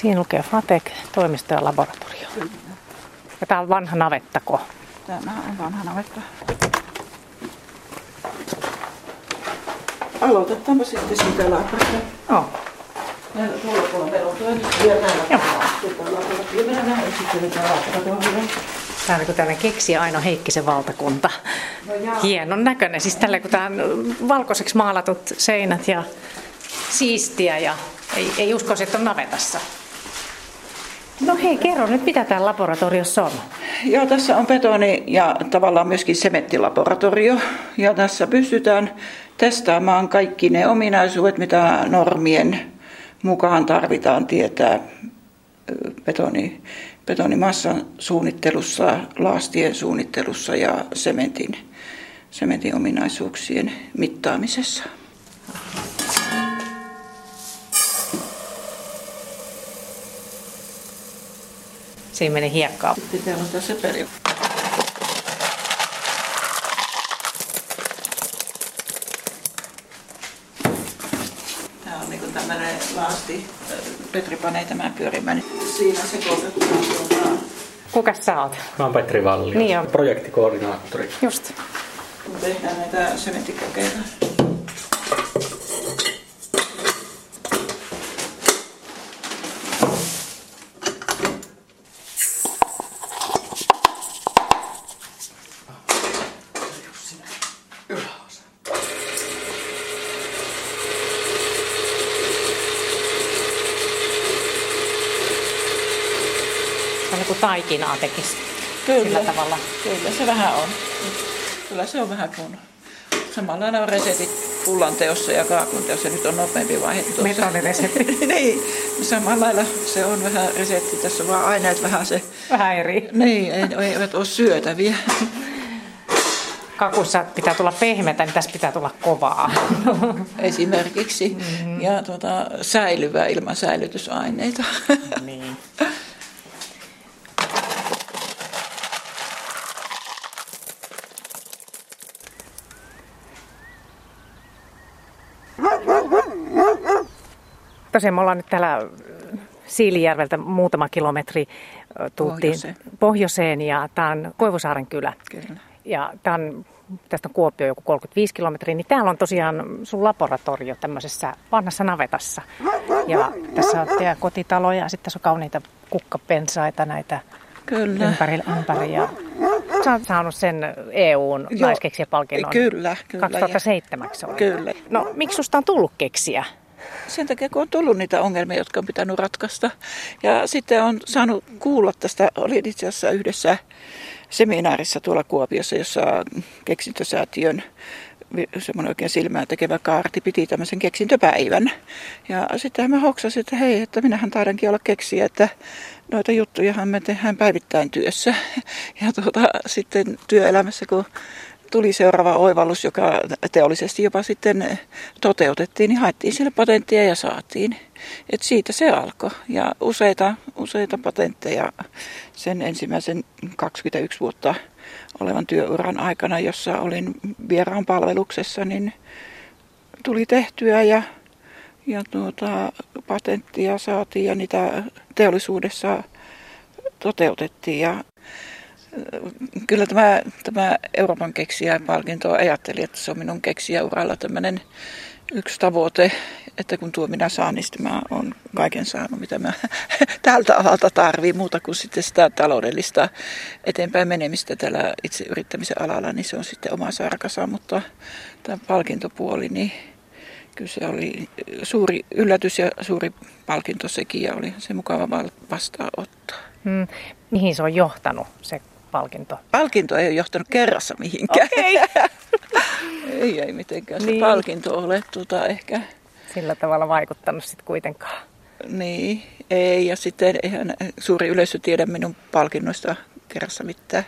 Siinä lukee Fatek, toimisto ja laboratorio. Ja tää on vanha navettako. Tämä on vanha navetta. Aloitetaanpa sitten siitä labrasta. Joo. Näillä tuolla puolella meillä on toimisto ja näillä Joo. on niin keksi Aino Heikkisen valtakunta. No jaa. Hienon näköinen. Siis tällä kun tää on valkoiseksi maalatut seinät ja siistiä ja ei, ei uskoisi, että on navetassa. No hei, kerro nyt, mitä täällä laboratoriossa on. Joo, tässä on betoni ja tavallaan myöskin sementtilaboratorio. Ja tässä pystytään testaamaan kaikki ne ominaisuudet, mitä normien mukaan tarvitaan tietää betoni, betonimassan suunnittelussa, laastien suunnittelussa ja sementin, sementin ominaisuuksien mittaamisessa. Siinä meni hiekkaa. Sitten täällä on tämä sepeli. Tämä on niin tämmöinen laasti. Petri panee tämän pyörimään. Siinä sekoitetaan tuota, Kuka sä oot? Mä oon Petri Valli, Niin on. projektikoordinaattori. Just. kun tehdään näitä sementtikokeita. Kuin taikinaa tekisi. Kyllä. Sillä tavalla. Kyllä se vähän on. Kyllä se on vähän kuin samanlainen on resetit pullan teossa ja kaakun teossa. Nyt on nopeampi vaihe tuossa. Metodiresepti. niin, samalla lailla se on vähän resetti. Tässä on vaan aineet vähän se, Vähän eri. niin, ei, eivät ole syötäviä. Kakussa pitää tulla pehmeätä, niin tässä pitää tulla kovaa. Esimerkiksi. Mm-hmm. Ja tuota, säilyvää ilman säilytysaineita. niin. Tosiaan me ollaan nyt täällä Siilijärveltä muutama kilometri tultiin Pohjoiseen. pohjoiseen ja tämä on Koivusaaren kylä. Kyllä. Ja tämä on, tästä on Kuopio joku 35 kilometriä, niin täällä on tosiaan sun laboratorio tämmöisessä vanhassa navetassa. Ja tässä on teidän kotitalo ja sitten tässä on kauniita kukkapensaita näitä Kyllä. ympäri, ympäri. Ja sä oot saanut sen EUn naiskeksijäpalkinnon. Kyllä, kyllä. 2007 se oli. Kyllä. No miksi susta on tullut keksiä? Sen takia, kun on tullut niitä ongelmia, jotka on pitänyt ratkaista. Ja sitten on saanut kuulla tästä, olin itse asiassa yhdessä seminaarissa tuolla Kuopiossa, jossa keksintösäätiön semmoinen oikein silmää tekevä kaarti piti tämmöisen keksintöpäivän. Ja sitten mä hoksasin, että hei, että minähän taidankin olla keksiä, että noita juttujahan me tehdään päivittäin työssä. Ja tuota, sitten työelämässä, kun tuli seuraava oivallus, joka teollisesti jopa sitten toteutettiin, niin haettiin sille patenttia ja saatiin. Et siitä se alkoi. Ja useita, useita patentteja sen ensimmäisen 21 vuotta olevan työuran aikana, jossa olin vieraan palveluksessa, niin tuli tehtyä ja, ja tuota, patenttia saatiin ja niitä teollisuudessa toteutettiin. Ja kyllä tämä, tämä Euroopan keksijäpalkinto ajattelin, että se on minun keksijäuralla tämmöinen yksi tavoite, että kun tuo minä saan, niin mä olen kaiken saanut, mitä mä tältä alalta tarvii muuta kuin sitten sitä taloudellista eteenpäin menemistä tällä itse yrittämisen alalla, niin se on sitten oma sarkansa, mutta tämä palkintopuoli, niin kyllä se oli suuri yllätys ja suuri palkinto sekin ja oli se mukava vastaanottaa. Hmm. Mihin se on johtanut se palkinto? Palkinto ei ole johtanut kerrassa mihinkään. Okei. ei, ei mitenkään. Se Niin. palkinto ole tuota, ehkä, Sillä tavalla vaikuttanut sitten kuitenkaan. niin, ei. Ja sitten eihän suuri yleisö tiedä minun palkinnoista kerrassa mitään.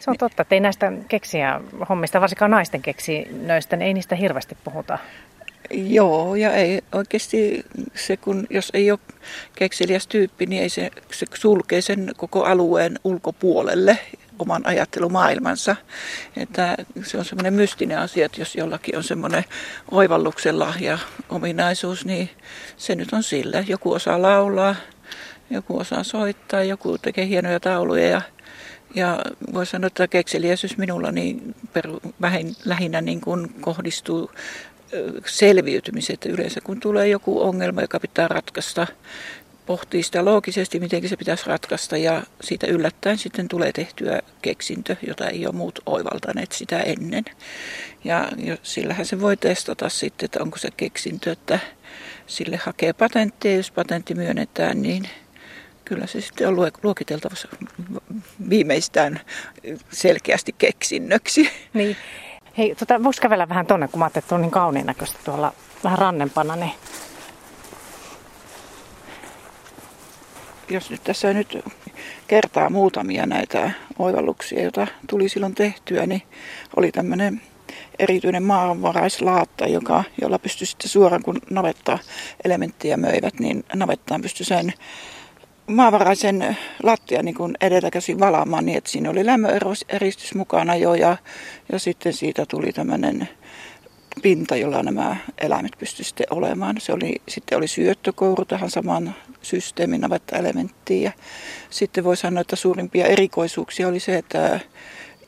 Se on totta, että ei näistä keksiä hommista, varsinkaan naisten keksinnöistä, niin ei niistä hirveästi puhuta. Joo, ja ei oikeasti se, kun jos ei ole kekseliäs tyyppi, niin ei se, se sulkee sen koko alueen ulkopuolelle oman ajattelumaailmansa. Että se on semmoinen mystinen asia, että jos jollakin on semmoinen oivalluksen lahja ominaisuus, niin se nyt on sillä. Joku osaa laulaa, Joku osaa soittaa, joku tekee hienoja tauluja ja, ja voi sanoa, että kekseliäisyys minulla niin peru, vähin, lähinnä niin kuin kohdistuu selviytymiseen. Että yleensä kun tulee joku ongelma, joka pitää ratkaista, pohtii sitä loogisesti, miten se pitäisi ratkaista ja siitä yllättäen sitten tulee tehtyä keksintö, jota ei ole muut oivaltaneet sitä ennen. Ja sillähän se voi testata sitten, että onko se keksintö, että sille hakee patenttia, jos patentti myönnetään, niin kyllä se sitten on luokiteltava viimeistään selkeästi keksinnöksi. Niin. Hei, tota, voisi kävellä vähän tonne, kun mä ajattelin, että on niin kauniin näköistä tuolla vähän rannempana, niin jos nyt tässä nyt kertaa muutamia näitä oivalluksia, joita tuli silloin tehtyä, niin oli tämmöinen erityinen maanvaraislaatta, joka, jolla pystyi sitten suoraan, kun navetta elementtiä möivät, niin navettaan pystyi sen maavaraisen lattia niin kuin edeltäkäsin valaamaan niin, että siinä oli lämmöeristys mukana jo ja, ja sitten siitä tuli tämmöinen pinta, jolla nämä eläimet pystyivät sitten olemaan. Se oli, sitten oli syöttökouru tähän samaan systeemin navetta-elementtiin. Ja sitten voi sanoa, että suurimpia erikoisuuksia oli se, että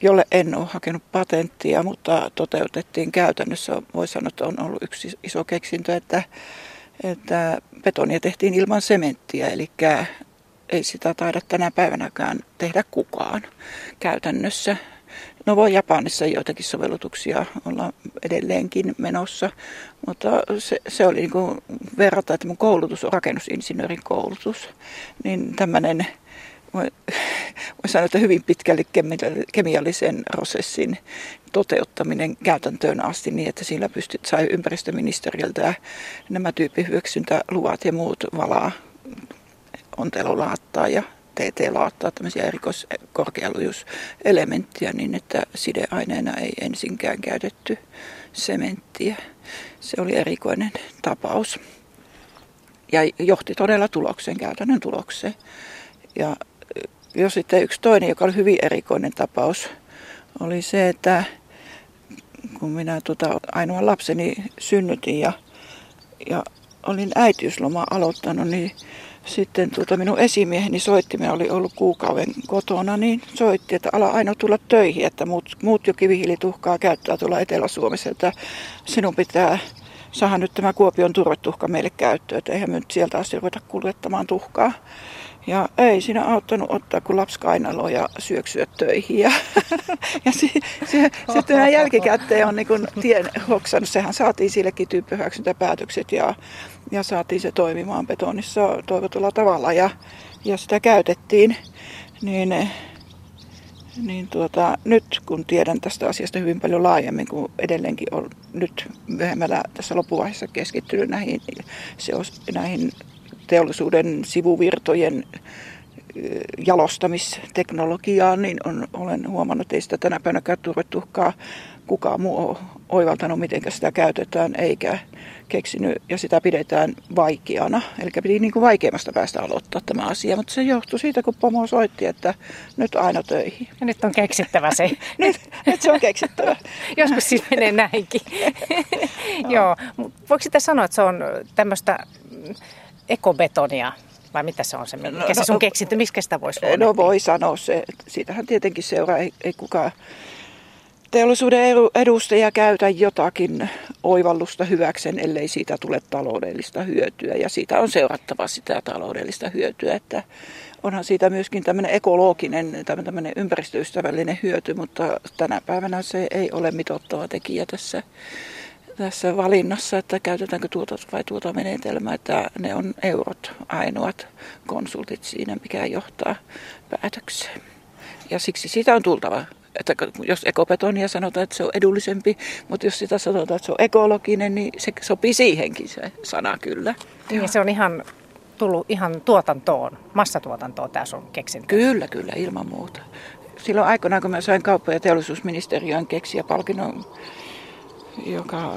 jolle en ole hakenut patenttia, mutta toteutettiin käytännössä. Voi sanoa, että on ollut yksi iso keksintö, että, että betonia tehtiin ilman sementtiä, eli ei sitä taida tänä päivänäkään tehdä kukaan käytännössä. No voi Japanissa joitakin sovellutuksia olla edelleenkin menossa, mutta se, se oli niin kuin verrata, että mun koulutus on rakennusinsinöörin koulutus, niin tämmöinen voi, sanoa, että hyvin pitkälle kemiallisen prosessin toteuttaminen käytäntöön asti niin, että sillä pystyt, sai ympäristöministeriöltä nämä tyyppihyväksyntäluvat ja muut valaa ontelolaattaa ja TT-laattaa tämmöisiä erikoiskorkealujuuselementtiä niin, että sideaineena ei ensinkään käytetty sementtiä. Se oli erikoinen tapaus ja johti todella tulokseen, käytännön tulokseen. Ja jo sitten yksi toinen, joka oli hyvin erikoinen tapaus, oli se, että kun minä tuota ainoa lapseni synnytin ja, ja olin äitiysloma aloittanut, niin sitten tuota minun esimieheni soitti, minä oli ollut kuukauden kotona, niin soitti, että ala aina tulla töihin, että muut, muut jo kivihiilituhkaa käyttää tuolla Etelä-Suomessa, että sinun pitää saada nyt tämä Kuopion turvetuhka meille käyttöön, että eihän me nyt sieltä asti ruveta kuljettamaan tuhkaa. Ja ei siinä auttanut ottaa kuin lapsi kainalo ja syöksyä töihin. Ja, ja se, se, sitten jälkikäteen on niin tien hoksannut. Sehän saatiin sillekin tyyppihyväksyntäpäätökset ja, ja saatiin se toimimaan betonissa toivotulla tavalla. Ja, ja sitä käytettiin. Niin, niin tuota, nyt kun tiedän tästä asiasta hyvin paljon laajemmin, kun edelleenkin on nyt myöhemmällä tässä loppuvaiheessa keskittynyt näihin, se näihin teollisuuden sivuvirtojen jalostamisteknologiaan, niin on, olen huomannut, että ei sitä tänä päivänä turvetuhkaa kukaan muu ole oivaltanut, miten sitä käytetään, eikä keksinyt, ja sitä pidetään vaikeana. Eli piti niin kuin vaikeimmasta päästä aloittaa tämä asia, mutta se johtui siitä, kun pomo soitti, että nyt aina töihin. Ja nyt on keksittävä se. nyt, nyt se on keksittävä. Joskus siis menee näinkin. no. Joo, voiko sitä sanoa, että se on tämmöistä ekobetonia, vai mitä se on se, mikä no, se sun no, keksintö, miksi sitä voisi luonnehtia? No voi sanoa se, siitähän tietenkin seuraa, ei, ei kukaan teollisuuden edustaja käytä jotakin oivallusta hyväksen, ellei siitä tule taloudellista hyötyä. Ja siitä on seurattava sitä taloudellista hyötyä, että onhan siitä myöskin tämmöinen ekologinen, tämmöinen ympäristöystävällinen hyöty, mutta tänä päivänä se ei ole mitottava tekijä tässä tässä valinnassa, että käytetäänkö tuota vai tuota menetelmää, että ne on eurot ainoat konsultit siinä, mikä johtaa päätökseen. Ja siksi siitä on tultava että jos ekobetonia sanotaan, että se on edullisempi, mutta jos sitä sanotaan, että se on ekologinen, niin se sopii siihenkin se sana kyllä. Niin se on ihan tullut ihan tuotantoon, massatuotantoon tämä sun keksintö. Kyllä, kyllä, ilman muuta. Silloin aikoinaan, kun mä sain kauppa- ja teollisuusministeriön keksiä palkinnon joka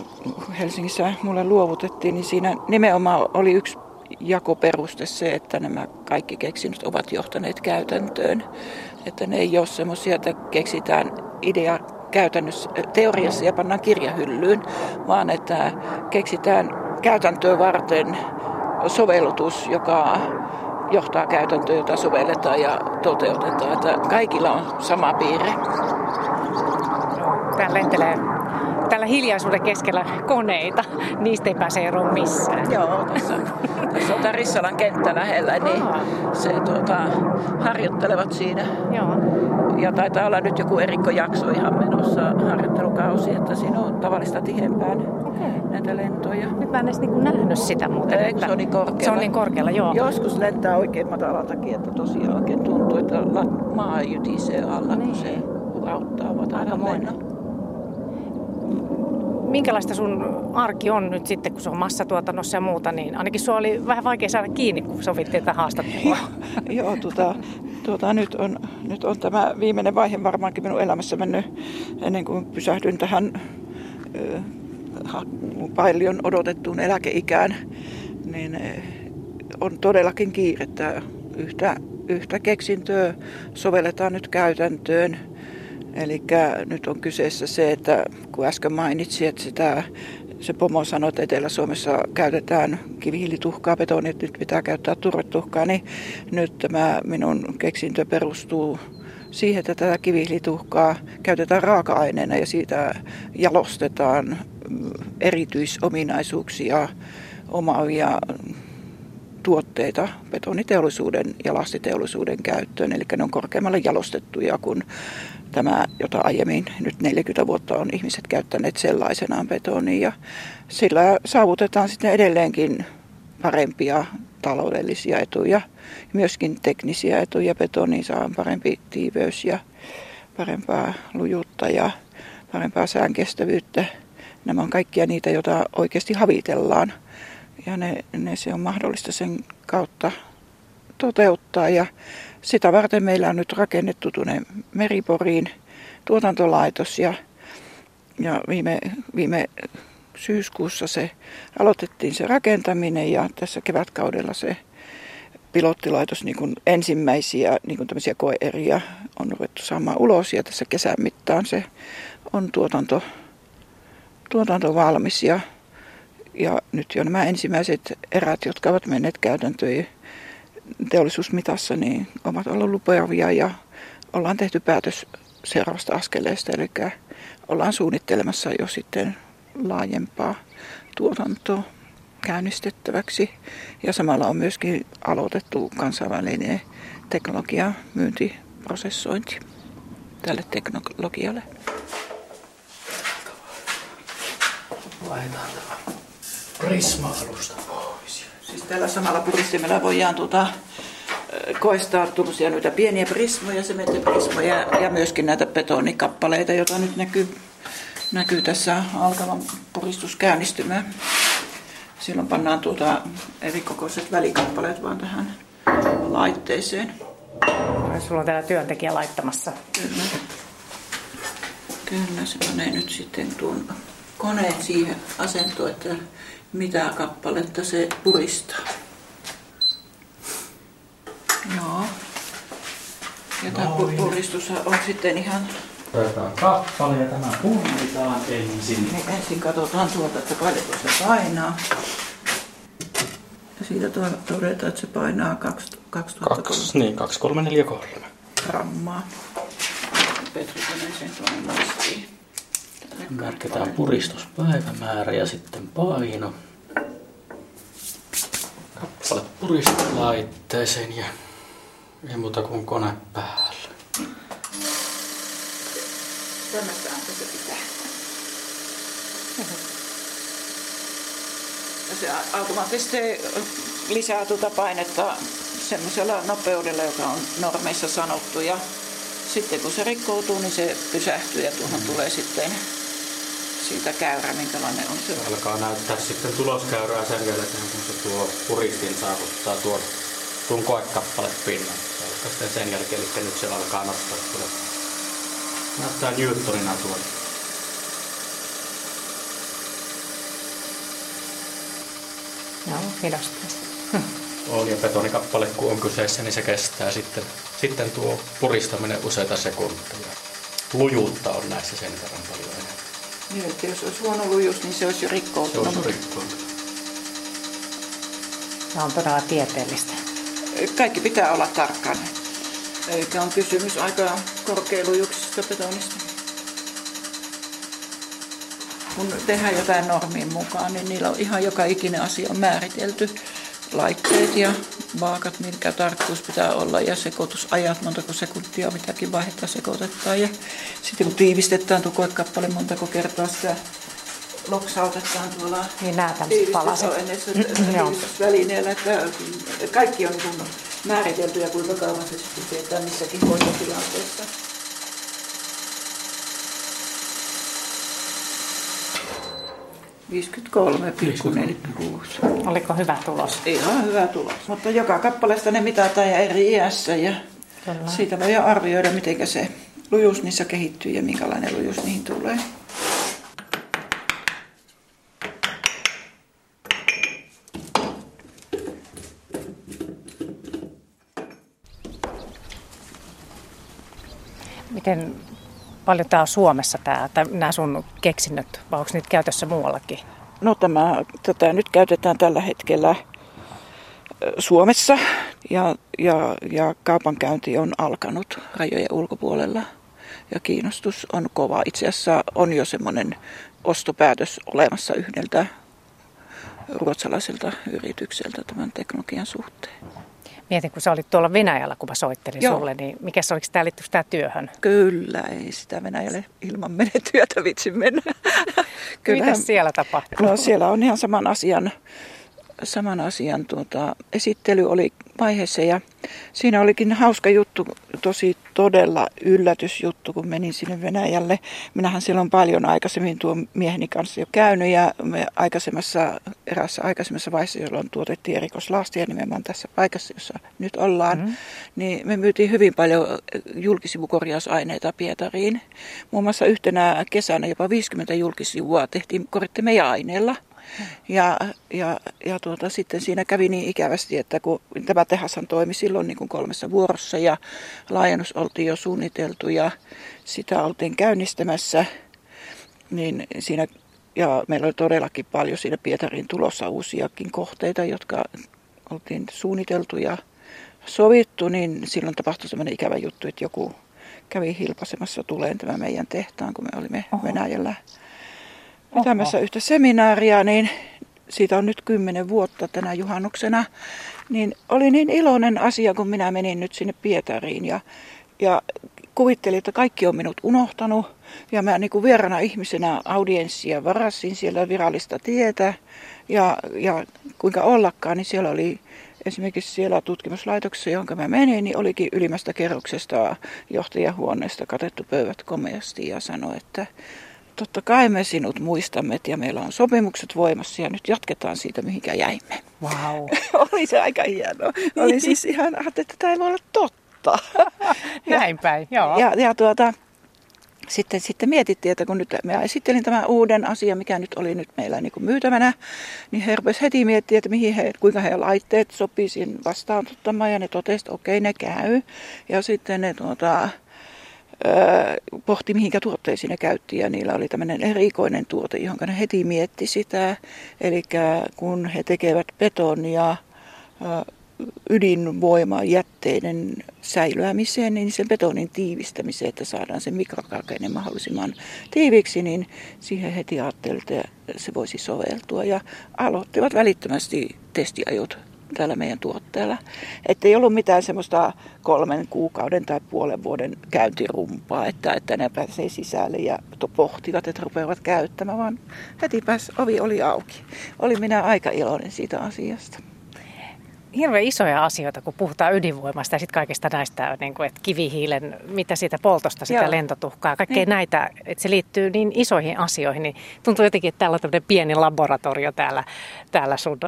Helsingissä mulle luovutettiin, niin siinä nimenomaan oli yksi jakoperuste se, että nämä kaikki keksinnöt ovat johtaneet käytäntöön. Että ne ei ole semmoisia, että keksitään idea käytännössä, teoriassa ja pannaan kirjahyllyyn, vaan että keksitään käytäntöä varten sovellutus, joka johtaa käytäntöä, jota sovelletaan ja toteutetaan. Että kaikilla on sama piirre. Täällä lentelee tällä hiljaisuuden keskellä koneita. Niistä ei pääse eroon missään. Joo, tässä, tässä on tämä Rissalan kenttä lähellä, niin se tuota, harjoittelevat siinä. Joo. Ja taitaa olla nyt joku erikkojakso ihan menossa harjoittelukausi, että siinä on tavallista tihempään okay. näitä lentoja. Nyt mä en edes niin nähnyt sitä muuten. Eikö se on niin korkealla? Se on niin korkealla, joo. Joskus lentää oikein matalaltakin, että tosiaan oikein tuntuu, että maa jytisee alla, niin. kun se urauttaa matalan lennon minkälaista sun arki on nyt sitten, kun se on massatuotannossa ja muuta, niin ainakin sua oli vähän vaikea saada kiinni, kun sovittiin tätä haastattelua. Joo, tuota, tuota, nyt, on, nyt on tämä viimeinen vaihe varmaankin minun elämässä mennyt ennen kuin pysähdyn tähän äh, paljon odotettuun eläkeikään, niin on todellakin kiirettä. Yhtä, yhtä keksintöä sovelletaan nyt käytäntöön – Eli nyt on kyseessä se, että kun äsken mainitsin, että sitä, se pomo sanoi, että Etelä-Suomessa käytetään kivihiilituhkaa, betoni, että nyt pitää käyttää turvetuhkaa, niin nyt tämä minun keksintö perustuu siihen, että tätä kivihiilituhkaa käytetään raaka-aineena ja siitä jalostetaan erityisominaisuuksia omaavia tuotteita betoniteollisuuden ja lastiteollisuuden käyttöön. Eli ne on korkeammalle jalostettuja kuin tämä, jota aiemmin nyt 40 vuotta on ihmiset käyttäneet sellaisenaan betoniin. Ja sillä saavutetaan sitten edelleenkin parempia taloudellisia etuja, myöskin teknisiä etuja. Betoniin saa parempi tiiveys ja parempaa lujuutta ja parempaa säänkestävyyttä. Nämä on kaikkia niitä, joita oikeasti havitellaan. Ja ne, ne se on mahdollista sen kautta toteuttaa. Ja sitä varten meillä on nyt rakennettu tuonne Meriporiin tuotantolaitos ja, ja viime, viime syyskuussa se aloitettiin se rakentaminen ja tässä kevätkaudella se pilottilaitos niin kuin ensimmäisiä niin kuin tämmöisiä koeeriä on ruvettu saamaan ulos ja tässä kesän mittaan se on tuotanto, tuotanto valmis ja, ja nyt jo nämä ensimmäiset erät, jotka ovat menneet käytäntöön teollisuusmitassa niin ovat olleet lupaavia ja ollaan tehty päätös seuraavasta askeleesta, eli ollaan suunnittelemassa jo sitten laajempaa tuotantoa käynnistettäväksi. Ja samalla on myöskin aloitettu kansainvälinen teknologia myyntiprosessointi tälle teknologialle. Laitetaan tämä prisma-alusta Siis tällä samalla puristimella voidaan tuota, koistaa tuollaisia noita pieniä prismoja, sementtiprismoja ja myöskin näitä betonikappaleita, joita nyt näkyy, näkyy tässä alkavan puristuskäynnistymään. Silloin pannaan tuota eri kokoiset välikappaleet vaan tähän laitteeseen. Sulla on täällä työntekijä laittamassa. Kyllä. Kyllä, se panee nyt sitten tuon koneen siihen asentoon, että mitä kappaletta se puristaa. Joo. Ja tämä no, puristus on sitten ihan... Otetaan kappale ja tämä punnitaan ensin. Niin ensin katsotaan tuolta, että paljonko se painaa. Ja siitä todetaan, että se painaa 2003. Kaksi, niin, 2343 grammaa. Petri sen tuonne muistiin. Merkitään puristuspäivämäärä ja sitten paino. Kappale puristuslaitteeseen ja ei muuta kuin kone päällä. Tämmöistä se pitää. Se automaattisesti lisää tuota painetta semmoisella nopeudella, joka on normeissa sanottu. Ja sitten kun se rikkoutuu, niin se pysähtyy ja tuohon tulee sitten siitä käyrä, minkälainen on se. Alkaa näyttää sitten tuloskäyrää sen jälkeen, kun se tuo puristin saavuttaa tuon, tuon koekappale pinnan. Se alkaa sitten sen jälkeen, eli nyt se alkaa nostaa tuolla. Näyttää Newtonina tuolla. Joo, hidastaa. On ja betonikappale kun on kyseessä, niin se kestää sitten, sitten tuo puristaminen useita sekunteja. Lujuutta on näissä sen verran. Niin, että jos olisi huono lujuus, niin se olisi jo rikkoutunut. Se olisi rikkoutunut. Tämä on todella tieteellistä. kaikki pitää olla tarkkaan. Eli on kysymys aika korkeilujuksista betonista. Kun tehdään jotain normiin mukaan, niin niillä on ihan joka ikinen asia on määritelty. Laitteet ja vaakat, mitkä tarkkuus pitää olla ja sekoitusajat, montako sekuntia mitäkin vaihetta sekoitetaan. Ja sitten kun tiivistetään tuo koekappale, montako kertaa sitä loksautetaan tuolla niin nämä palaset. välineellä, että kaikki on niin määritelty ja kuinka kauan se sitten pidetään missäkin hoitotilanteessa. Oliko hyvä tulos? Ihan hyvä tulos, mutta joka kappaleesta ne mitataan ja eri iässä ja Kyllä. siitä voi arvioida, miten se lujuus niissä kehittyy ja minkälainen lujuus niihin tulee. Miten paljon tämä on Suomessa, tämä, nämä sun keksinnöt, vai onko niitä käytössä muuallakin? No tämä, tätä nyt käytetään tällä hetkellä Suomessa ja, ja, ja kaupankäynti on alkanut rajojen ulkopuolella ja kiinnostus on kova. Itse asiassa on jo semmoinen ostopäätös olemassa yhdeltä ruotsalaiselta yritykseltä tämän teknologian suhteen. Mietin, kun sä olit tuolla Venäjällä, kun mä soittelin Joo. sulle, niin mikä se oliko tämä liittyy tämä työhön? Kyllä, ei sitä Venäjälle ilman menetyötä vitsi mennä. Mitä siellä tapahtuu? No siellä on ihan saman asian saman asian tuota, esittely oli vaiheessa ja siinä olikin hauska juttu, tosi todella yllätysjuttu, kun menin sinne Venäjälle. Minähän silloin paljon aikaisemmin tuon mieheni kanssa jo käynyt ja me aikaisemmassa, erässä aikaisemmassa vaiheessa, jolloin tuotettiin erikoislastia nimenomaan tässä paikassa, jossa nyt ollaan, mm-hmm. niin me myytiin hyvin paljon julkisivukorjausaineita Pietariin. Muun muassa yhtenä kesänä jopa 50 julkisivua tehtiin meidän aineella. Ja, ja, ja tuota, sitten siinä kävi niin ikävästi, että kun tämä tehashan toimi silloin niin kuin kolmessa vuorossa ja laajennus oltiin jo suunniteltu ja sitä oltiin käynnistämässä, niin siinä, ja meillä oli todellakin paljon siinä Pietarin tulossa uusiakin kohteita, jotka oltiin suunniteltu ja sovittu, niin silloin tapahtui sellainen ikävä juttu, että joku kävi hilpasemassa tuleen tämä meidän tehtaan, kun me olimme Oho. Venäjällä pitämässä yhtä seminaaria, niin siitä on nyt kymmenen vuotta tänä juhannuksena, niin oli niin iloinen asia, kun minä menin nyt sinne Pietariin ja, ja kuvittelin, että kaikki on minut unohtanut. Ja mä niin kuin vierana ihmisenä audienssia varasin siellä virallista tietä. Ja, ja kuinka ollakaan, niin siellä oli esimerkiksi siellä tutkimuslaitoksessa, jonka mä menin, niin olikin ylimmästä kerroksesta johtajahuoneesta katettu pöydät komeasti ja sanoi, että totta kai me sinut muistamme ja meillä on sopimukset voimassa ja nyt jatketaan siitä, mihinkä jäimme. Wow. Oli se aika hienoa. Oli siis ihan, että tämä ei voi olla totta. Näin päin, joo. Ja, ja tuota, sitten, sitten mietittiin, että kun nyt mä esittelin tämän uuden asian, mikä nyt oli nyt meillä niin kuin myytävänä, niin he heti miettiä, että mihin he, kuinka heidän laitteet sopii vastaanottamaan ja ne totesivat, että okei, ne käy. Ja sitten ne tuota, pohti, mihinkä tuotteisiin ne käytti ja niillä oli tämmöinen erikoinen tuote, johon ne heti mietti sitä. Eli kun he tekevät betonia ydinvoima jätteiden säilyämiseen, niin sen betonin tiivistämiseen, että saadaan se mikrorakenne mahdollisimman tiiviksi, niin siihen heti ajattelivat, että se voisi soveltua. Ja aloittivat välittömästi testiajot täällä meidän tuotteella. Että ei ollut mitään semmoista kolmen kuukauden tai puolen vuoden käyntirumpaa, että, että ne pääsee sisälle ja pohtivat, että rupeavat käyttämään, vaan heti pääs ovi oli auki. Oli minä aika iloinen siitä asiasta hirveän isoja asioita, kun puhutaan ydinvoimasta ja sitten kaikista näistä, niin kuin, että kivihiilen, mitä siitä poltosta, sitä Joo. lentotuhkaa, kaikkea niin. näitä, että se liittyy niin isoihin asioihin, niin tuntuu jotenkin, että täällä on pieni laboratorio täällä, täällä sun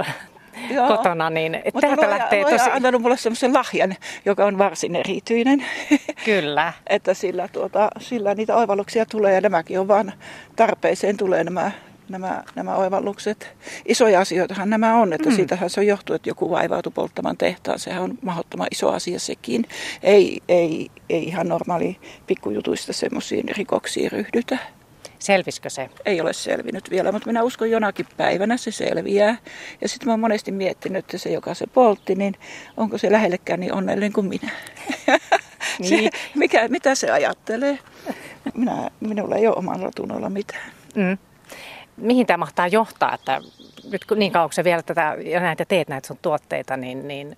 Joo. kotona, niin Mutta täältä lähtee tosi... on antanut mulle semmoisen lahjan, joka on varsin erityinen. Kyllä. että sillä, tuota, sillä niitä oivalluksia tulee ja nämäkin on vaan tarpeeseen tulee nämä nämä, nämä oivallukset. Isoja asioitahan nämä on, että mm. siitähän se on johtu, että joku vaivautui polttamaan tehtaan. Sehän on mahdottoman iso asia sekin. Ei, ei, ei ihan normaali pikkujutuista semmoisiin rikoksiin ryhdytä. Selvisikö se? Ei ole selvinnyt vielä, mutta minä uskon jonakin päivänä se selviää. Ja sitten mä oon monesti miettinyt, että se joka se poltti, niin onko se lähellekään niin onnellinen kuin minä. Niin. se, mikä, mitä se ajattelee? Minä, minulla ei ole omalla tunnolla mitään. Mm. Mihin tämä mahtaa johtaa, että nyt niin kauan se vielä tätä, ja näitä teet näitä sun tuotteita, niin, niin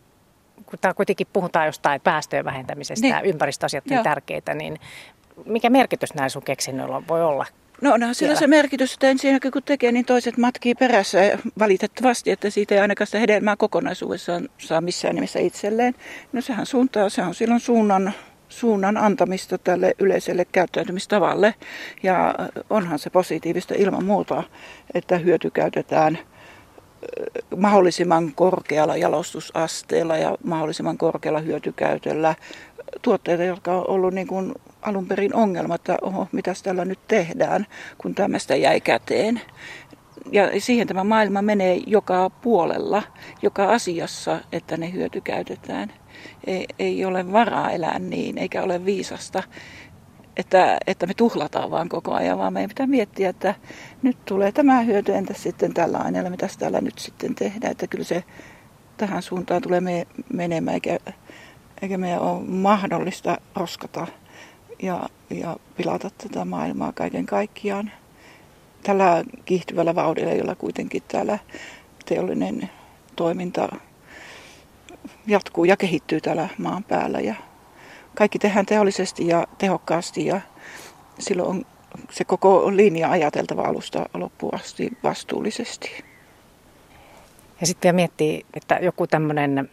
kun tämä kuitenkin puhutaan jostain päästöjen vähentämisestä niin. ja ympäristöasiat niin tärkeitä, niin mikä merkitys näin sun keksinnöillä voi olla? No onhan sillä se merkitys, että ensin kun tekee, niin toiset matkii perässä valitettavasti, että siitä ei ainakaan sitä hedelmää kokonaisuudessaan saa missään nimessä itselleen. No sehän suuntaa, se on silloin suunnan, suunnan antamista tälle yleiselle käyttäytymistavalle. Ja onhan se positiivista ilman muuta, että hyöty käytetään mahdollisimman korkealla jalostusasteella ja mahdollisimman korkealla hyötykäytöllä tuotteita, jotka on ollut niin kuin alun perin ongelma, että oho, mitä tällä nyt tehdään, kun tämmöistä jäi käteen. Ja siihen tämä maailma menee joka puolella, joka asiassa, että ne hyötykäytetään. Ei, ei ole varaa elää niin, eikä ole viisasta, että, että me tuhlataan vaan koko ajan, vaan meidän pitää miettiä, että nyt tulee tämä hyöty, entä sitten tällä aineella, mitä täällä nyt sitten tehdään. Että kyllä se tähän suuntaan tulee me, menemään, eikä, eikä meidän ole mahdollista roskata ja, ja pilata tätä maailmaa kaiken kaikkiaan. Tällä kiihtyvällä vauhdilla, jolla kuitenkin täällä teollinen toiminta jatkuu ja kehittyy täällä maan päällä. Ja kaikki tehdään teollisesti ja tehokkaasti ja silloin on se koko linja ajateltava alusta loppuun asti vastuullisesti. Ja sitten miettii, että joku tämmöinen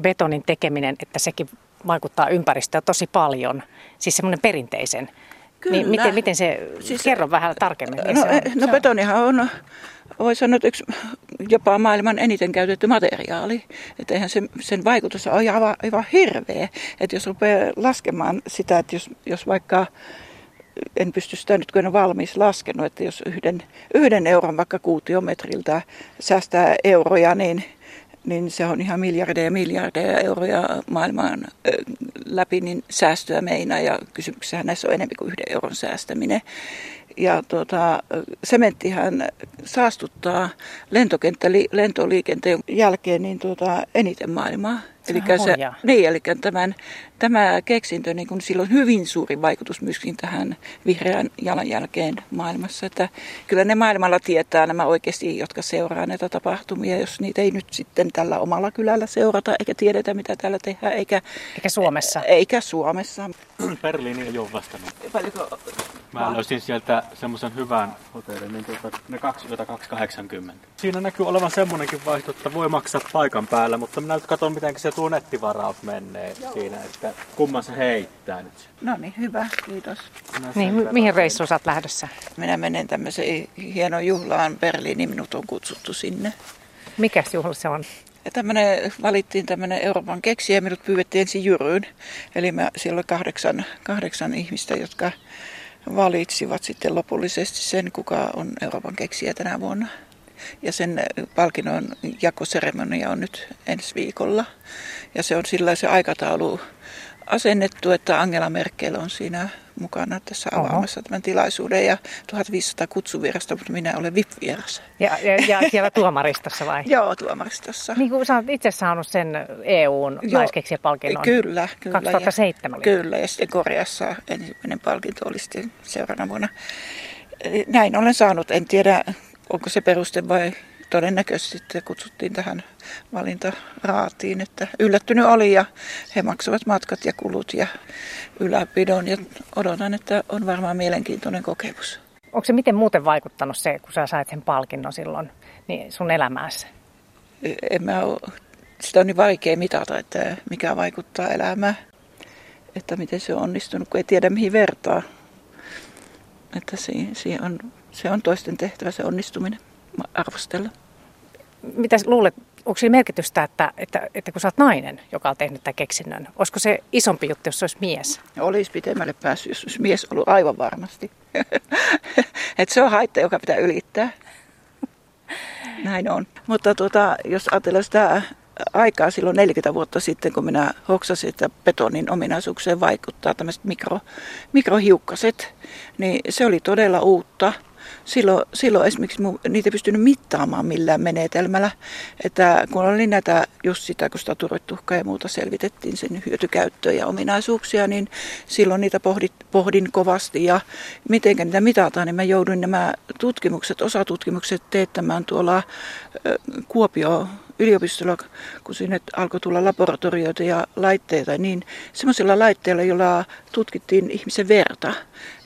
betonin tekeminen, että sekin vaikuttaa ympäristöön tosi paljon, siis semmoinen perinteisen. Kyllä. Niin miten, miten se, siis, kerro vähän tarkemmin. No, se on, no betonihan on, voi sanoa, että yksi jopa maailman eniten käytetty materiaali. Että eihän sen, sen vaikutus ole aivan, aivan hirveä. Että jos rupeaa laskemaan sitä, että jos, jos vaikka en pysty sitä nyt kun en valmis laskenut, että jos yhden, yhden euron vaikka kuutiometriltä säästää euroja, niin niin se on ihan miljardeja miljardeja euroja maailman läpi niin säästöä meinaa ja kysymyksessähän näissä on enemmän kuin yhden euron säästäminen. Ja tuota, sementtihän saastuttaa lentokenttä, lentoliikenteen jälkeen niin tuota, eniten maailmaa. Eli se, niin, eli tämän, tämä keksintö, niin kun sillä on hyvin suuri vaikutus myöskin tähän vihreän jalanjälkeen maailmassa. Että kyllä ne maailmalla tietää nämä oikeasti, jotka seuraa näitä tapahtumia, jos niitä ei nyt sitten tällä omalla kylällä seurata, eikä tiedetä mitä täällä tehdään. Eikä, eikä Suomessa. Eikä Suomessa. Berliini ei ole vastannut. Paljonko? Mä löysin sieltä semmoisen hyvän hotellin, niin tuota, ne 280. Siinä näkyy olevan semmoinenkin vaihtoehto, että voi maksaa paikan päällä, mutta minä nyt katson, miten se tuo nettivaraus menee Joo. siinä, että kumman se heittää nyt. No niin, hyvä, kiitos. Niin, mi- mihin reissuun oot lähdössä? Minä menen tämmöiseen hienoon juhlaan Berliiniin, minut on kutsuttu sinne. Mikä juhla se on? Ja tämmönen, valittiin tämmöinen Euroopan keksijä ja minut pyydettiin ensin jyryyn. Eli mä, siellä oli kahdeksan, kahdeksan ihmistä, jotka valitsivat sitten lopullisesti sen, kuka on Euroopan keksijä tänä vuonna. Ja sen palkinnon jakoseremonia on nyt ensi viikolla. Ja se on sillä se aikataulu asennettu, että Angela Merkel on siinä mukana tässä avaamassa Oho. tämän tilaisuuden ja 1500 kutsuvierasta, mutta minä olen VIP-vieras. Ja, ja, ja siellä tuomaristossa vai? Joo, tuomaristossa. Niin kuin sä olet itse saanut sen EUn naiskeksijäpalkinnon. Kyllä, kyllä. 2007 oli. Kyllä, ja sitten Koreassa ensimmäinen palkinto oli sitten seuraavana vuonna. Näin olen saanut, en tiedä onko se peruste vai todennäköisesti sitten kutsuttiin tähän valintaraatiin, että yllättynyt oli ja he maksavat matkat ja kulut ja yläpidon ja odotan, että on varmaan mielenkiintoinen kokemus. Onko se miten muuten vaikuttanut se, kun sä sait sen palkinnon silloin niin sun elämäässä? En mä ole, sitä on niin vaikea mitata, että mikä vaikuttaa elämään, että miten se on onnistunut, kun ei tiedä mihin vertaa. Että se, on, se on toisten tehtävä se onnistuminen arvostella. Mitä luulet, onko sillä merkitystä, että, että, että kun sä oot nainen, joka on tehnyt tämän keksinnön, olisiko se isompi juttu, jos se olisi mies? Olisi pitemmälle päässyt, jos olisi mies ollut aivan varmasti. että se on haitta, joka pitää ylittää. Näin on. Mutta tuota, jos ajatellaan sitä aikaa silloin 40 vuotta sitten, kun minä hoksasin, että betonin ominaisuukseen vaikuttaa tämmöiset mikro, mikrohiukkaset, niin se oli todella uutta silloin, silloin esimerkiksi niitä ei pystynyt mittaamaan millään menetelmällä. Että kun oli näitä, just sitä, kun sitä turvetuhkaa ja muuta selvitettiin sen hyötykäyttöä ja ominaisuuksia, niin silloin niitä pohdit, pohdin kovasti. Ja miten niitä mitataan, niin mä jouduin nämä tutkimukset, osatutkimukset teettämään tuolla Kuopio yliopistolla, kun sinne alkoi tulla laboratorioita ja laitteita, niin semmoisilla laitteilla, joilla tutkittiin ihmisen verta,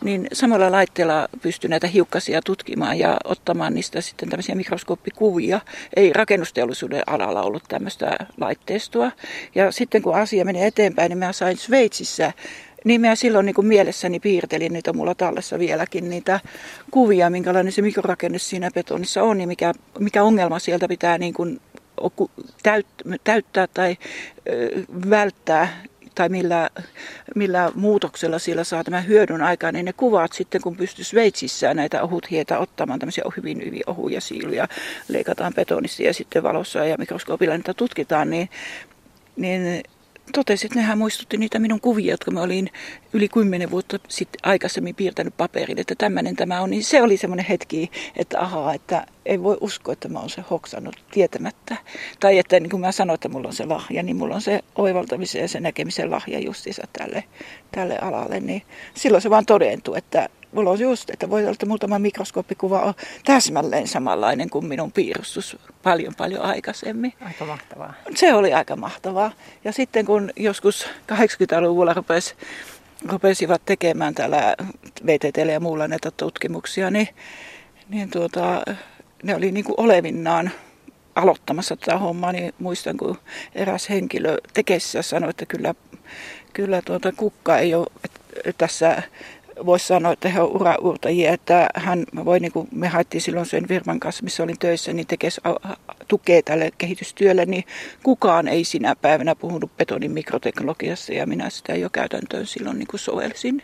niin samalla laitteella pystyi näitä hiukkasia tutkimaan ja ottamaan niistä sitten tämmöisiä mikroskooppikuvia. Ei rakennusteollisuuden alalla ollut tämmöistä laitteistoa. Ja sitten kun asia meni eteenpäin, niin mä sain Sveitsissä niin mä silloin niin kuin mielessäni piirtelin niitä mulla tallessa vieläkin, niitä kuvia, minkälainen se mikrorakenne siinä betonissa on ja mikä, mikä ongelma sieltä pitää niin kuin täyttää tai välttää tai millä, millä muutoksella siellä saa tämän hyödyn aikaan, niin ne kuvat sitten, kun pystyy Sveitsissä näitä ohuthieta ottamaan, tämmöisiä hyvin, hyvin ohuja siiluja, leikataan betonissa ja sitten valossa ja mikroskoopilla niitä tutkitaan, niin, niin totesi, että nehän muistutti niitä minun kuvia, jotka mä olin yli kymmenen vuotta sitten aikaisemmin piirtänyt paperille, että tämmöinen tämä on. Niin se oli semmoinen hetki, että ahaa, että ei voi uskoa, että mä oon se hoksannut tietämättä. Tai että niin kuin mä sanoin, että mulla on se lahja, niin mulla on se oivaltamisen ja se näkemisen lahja justiinsa tälle, tälle alalle. Niin silloin se vaan todentui, että mulla on just, että voi olla, että muutama mikroskooppikuva on täsmälleen samanlainen kuin minun piirustus paljon paljon aikaisemmin. Aika mahtavaa. Se oli aika mahtavaa. Ja sitten kun joskus 80-luvulla rupesi, rupesivat tekemään täällä VTT ja muulla näitä tutkimuksia, niin, niin tuota, ne oli niin kuin olevinnaan aloittamassa tätä hommaa, niin muistan, kun eräs henkilö tekessä sanoi, että kyllä, kyllä tuota kukka ei ole tässä voisi sanoa, että he ovat uraurtajia, että hän voi, niin kuin me haettiin silloin sen firman kanssa, missä olin töissä, niin tekes tukee tälle kehitystyölle, niin kukaan ei sinä päivänä puhunut betonin mikroteknologiassa ja minä sitä jo käytäntöön silloin niin kuin sovelsin.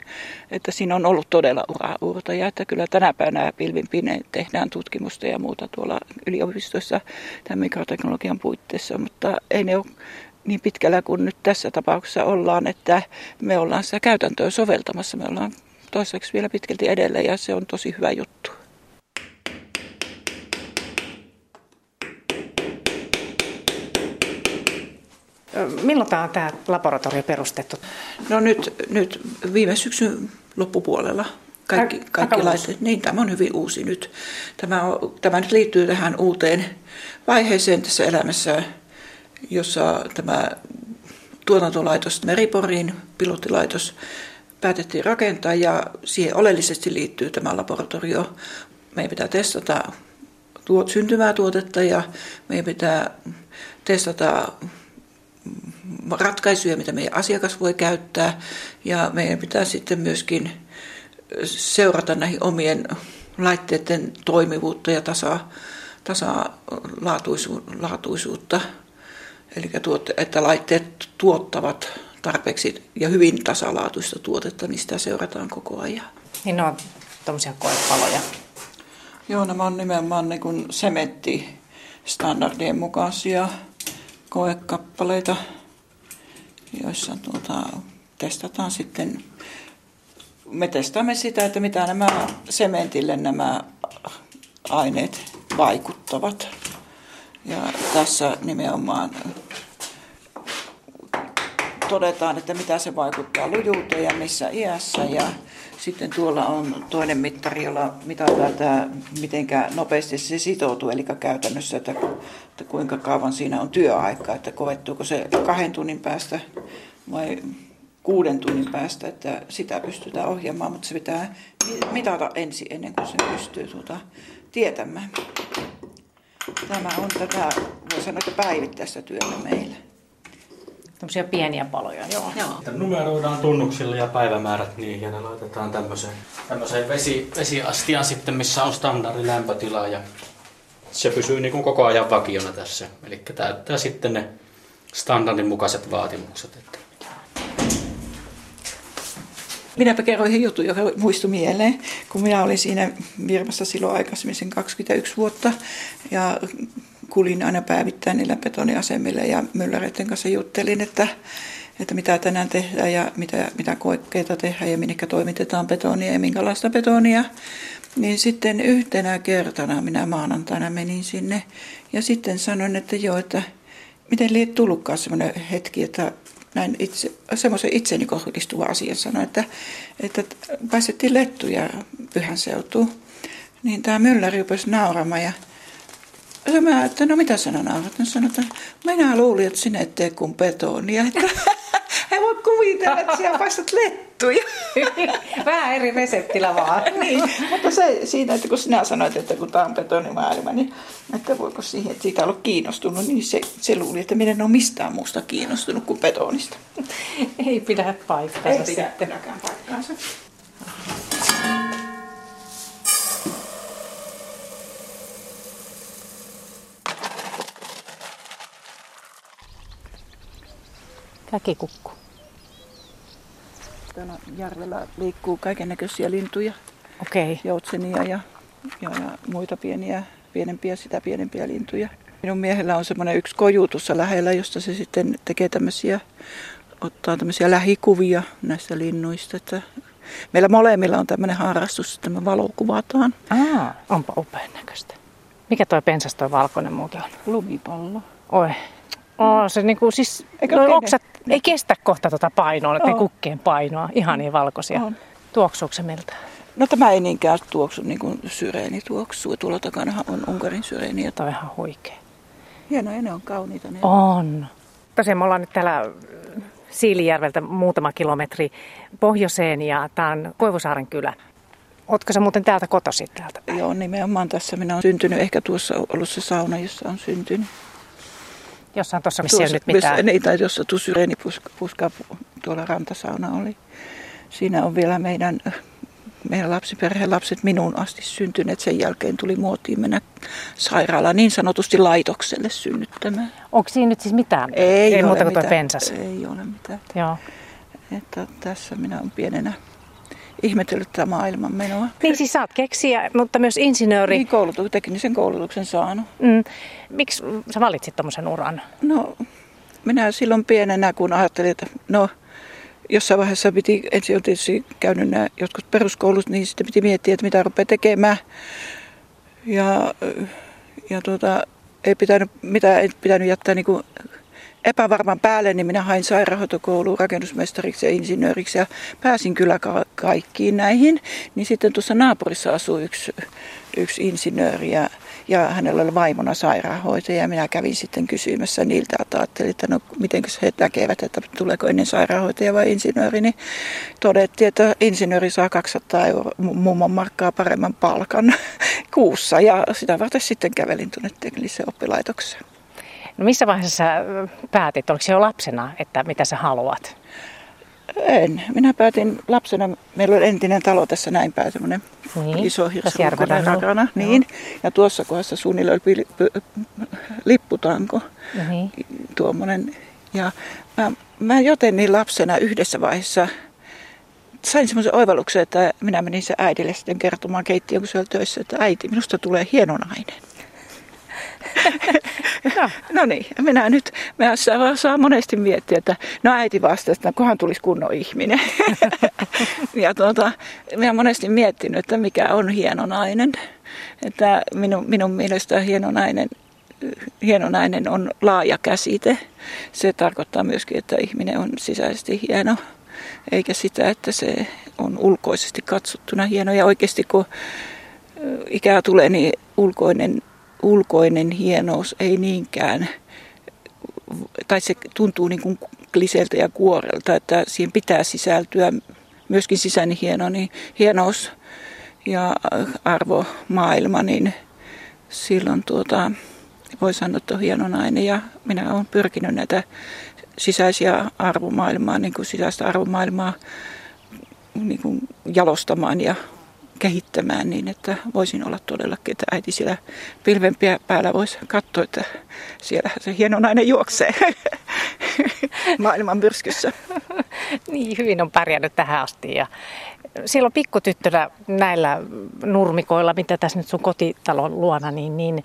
Että siinä on ollut todella uraurtaja, että kyllä tänä päivänä pilvin tehdään tutkimusta ja muuta tuolla yliopistoissa tämän mikroteknologian puitteissa, mutta ei ne ole niin pitkällä kuin nyt tässä tapauksessa ollaan, että me ollaan sitä käytäntöä soveltamassa. Me ollaan toiseksi vielä pitkälti edellä ja se on tosi hyvä juttu. Milloin tämä on tämä laboratorio perustettu? No nyt, nyt viime syksyn loppupuolella. Kaikki, kaikki laitteet. Niin, tämä on hyvin uusi nyt. Tämä, on, tämä nyt liittyy tähän uuteen vaiheeseen tässä elämässä, jossa tämä tuotantolaitos Meriporiin, pilottilaitos, päätettiin rakentaa ja siihen oleellisesti liittyy tämä laboratorio. Meidän pitää testata tuot, syntyvää tuotetta ja meidän pitää testata ratkaisuja, mitä meidän asiakas voi käyttää. Ja meidän pitää sitten myöskin seurata näihin omien laitteiden toimivuutta ja tasa, tasalaatuisuutta. Eli että laitteet tuottavat tarpeeksi ja hyvin tasalaatuista tuotetta, niin sitä seurataan koko ajan. Niin ne on tuommoisia koepaloja. Joo, nämä on nimenomaan niin kuin sementtistandardien mukaisia koekappaleita, joissa tuota, testataan sitten, me testaamme sitä, että mitä nämä sementille nämä aineet vaikuttavat. Ja tässä nimenomaan todetaan, että mitä se vaikuttaa lujuuteen ja missä iässä. Ja sitten tuolla on toinen mittari, jolla mitataan, tämä, miten nopeasti se sitoutuu, eli käytännössä, että, että kuinka kauan siinä on työaikaa, että kovettuuko se kahden tunnin päästä vai kuuden tunnin päästä, että sitä pystytään ohjaamaan, mutta se pitää mitata ensin ennen kuin se pystyy tuota tietämään. Tämä on tätä, voi sanoa, että päivittäistä työtä meillä. Tämmöisiä pieniä paloja, joo. joo. Numeroidaan tunnuksilla ja päivämäärät niihin ja ne laitetaan tämmöiseen, tämmöiseen vesi, vesiastiaan sitten, missä on standardi lämpötila ja se pysyy niin kuin koko ajan vakiona tässä. Eli täyttää sitten ne standardin mukaiset vaatimukset. Että Minäpä kerroin yhden jutun, joka muistui mieleen, kun minä olin siinä firmassa silloin aikaisemmin sen 21 vuotta. Ja kulin aina päivittäin niillä betoniasemilla ja mylläreiden kanssa juttelin, että, että mitä tänään tehdään ja mitä, mitä koikkeita tehdään ja minne toimitetaan betonia ja minkälaista betonia. Niin sitten yhtenä kertana minä maanantaina menin sinne ja sitten sanoin, että joo, että miten liet tullutkaan semmoinen hetki, että näin itse, semmoisen itseni kohdistuva asia sanoin, että, että päästettiin lettuja pyhän seutuun. Niin tämä mylläri rupesi nauramaan ja mä, että no mitä sinä naurat? Sanoi, että minä luulin, että sinä et tee kuin betonia. Että he voi kuvitella, että siellä paistat lettuja. Vähän eri reseptillä vaan. niin, mutta se siinä, että kun sinä sanoit, että kun tämä on betonimaailma, niin että voiko siihen, että siitä olla kiinnostunut, niin se, se luuli, että minä en ole mistään muusta kiinnostunut kuin betonista. Ei pidä paikkaansa Ei pidä sitten. paikkaansa. Käkikukku. Täällä järvellä liikkuu kaiken näköisiä lintuja. Okei. Okay. Joutsenia ja, ja, ja muita pieniä, pienempiä, sitä pienempiä lintuja. Minun miehellä on semmoinen yksi koju tuossa lähellä, josta se sitten tekee tämmöisiä, ottaa tämmöisiä lähikuvia näistä linnuista. Että meillä molemmilla on tämmöinen harrastus, että me valokuvataan. Aa, onpa upean näköistä. Mikä toi pensas toi valkoinen muuten on? Lumipallo. Oi, Oh, se niinku, siis, Eikö oksat ei kestä kohta tuota painoa, oh. kukkien painoa. Ihan niin valkoisia. On. Tuoksuuko se miltä? No tämä ei niinkään tuoksu niin kuin syreeni tuoksuu. Tuolla takana on Unkarin syreeni. Tämä on ihan huikea. Hienoja, ne on kauniita. Ne on. Tosiaan me ollaan nyt täällä Siilijärveltä muutama kilometri pohjoiseen ja tämä on Koivusaaren kylä. Oletko sä muuten täältä kotosi täältä? Joo, nimenomaan tässä. Minä olen syntynyt ehkä tuossa ollut se sauna, jossa on syntynyt. Jossain tuossa, missä tuossa, ei nyt mitään. Niin, tai jossa tuo syreenipuska tuolla rantasauna oli. Siinä on vielä meidän, meidän lapsiperheen lapset minun asti syntyneet. Sen jälkeen tuli muotiin mennä sairaalaan niin sanotusti laitokselle synnyttämään. Onko siinä nyt siis mitään? Ei, ei muuta kuin tuo pensas? Ei ole mitään. Joo. Että tässä minä olen pienenä ihmetellyt tätä maailman menoa. Niin siis saat keksiä, mutta myös insinööri. Niin koulutu, teknisen koulutuksen saanut. Mm. Miksi sä valitsit tuommoisen uran? No minä silloin pienenä, kun ajattelin, että no jossain vaiheessa piti, ensin on tietysti käynyt nämä jotkut peruskoulut, niin sitten piti miettiä, että mitä rupeaa tekemään. Ja, ja tuota, ei pitänyt, mitä ei pitänyt jättää niin kuin epävarman päälle, niin minä hain sairaanhoitokouluun rakennusmestariksi ja insinööriksi ja pääsin kyllä ka- kaikkiin näihin. Niin sitten tuossa naapurissa asui yksi, yksi insinööri ja, ja hänellä oli vaimona sairaanhoitaja ja minä kävin sitten kysymässä niiltä, että ajattelin, että no miten he näkevät, että tuleeko ennen sairaanhoitaja vai insinööri, niin todettiin, että insinööri saa 200 euroa mummon markkaa paremman palkan kuussa ja sitä varten sitten kävelin tuonne tekniseen oppilaitokseen. No missä vaiheessa sä päätit, oliko se jo lapsena, että mitä sä haluat? En. Minä päätin lapsena, meillä oli entinen talo tässä näin päin, semmoinen niin. iso hirsilukuinen takana. Niin. Ja tuossa kohdassa suunnilleen oli lipputanko, niin. tuommoinen. Ja mä, mä jotenkin lapsena yhdessä vaiheessa sain semmoisen oivalluksen, että minä menin se äidille sitten kertomaan keittiön, kun se oli töissä, että äiti, minusta tulee hieno nainen. No. no niin, minä nyt, minä saa, saa monesti miettiä, että no äiti vastasi, että kunhan tulisi kunnon ihminen. ja tuota, minä monesti miettinyt, että mikä on hieno nainen. Että minun, minun mielestä hieno nainen hieno nainen on laaja käsite. Se tarkoittaa myöskin, että ihminen on sisäisesti hieno, eikä sitä, että se on ulkoisesti katsottuna hieno. Ja oikeasti kun ikää tulee, niin ulkoinen ulkoinen hienous ei niinkään, tai se tuntuu niin kuin kliseltä ja kuorelta, että siihen pitää sisältyä myöskin sisäinen hieno, niin hienous ja arvomaailma, niin silloin tuota, voi sanoa, että on hieno nainen ja minä olen pyrkinyt näitä sisäisiä arvomaailmaa, niin kuin sisäistä arvomaailmaa niin kuin jalostamaan ja kehittämään niin, että voisin olla todellakin, että äiti siellä pilvempiä päällä voisi katsoa, että siellä se hieno nainen juoksee maailman myrskyssä. niin, hyvin on pärjännyt tähän asti ja silloin pikkutyttönä näillä nurmikoilla, mitä tässä nyt sun kotitalon luona, niin, niin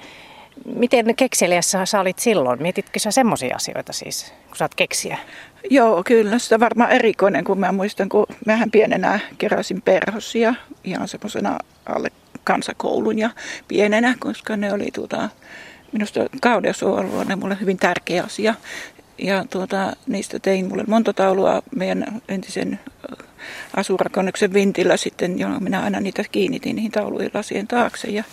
miten kekseliässä sä olit silloin? Mietitkö sä semmoisia asioita siis, kun sä oot keksiä? Joo, kyllä. Sitä varmaan erikoinen, kun mä muistan, kun mähän pienenä keräsin perhosia ihan semmoisena alle kansakoulun ja pienenä, koska ne oli tuota, minusta kaudeusoluva on mulle hyvin tärkeä asia. Ja tuota, niistä tein mulle monta taulua meidän entisen asurakonnuksen vintillä sitten, johon minä aina niitä kiinnitin niihin taulujen lasien taakse. Ja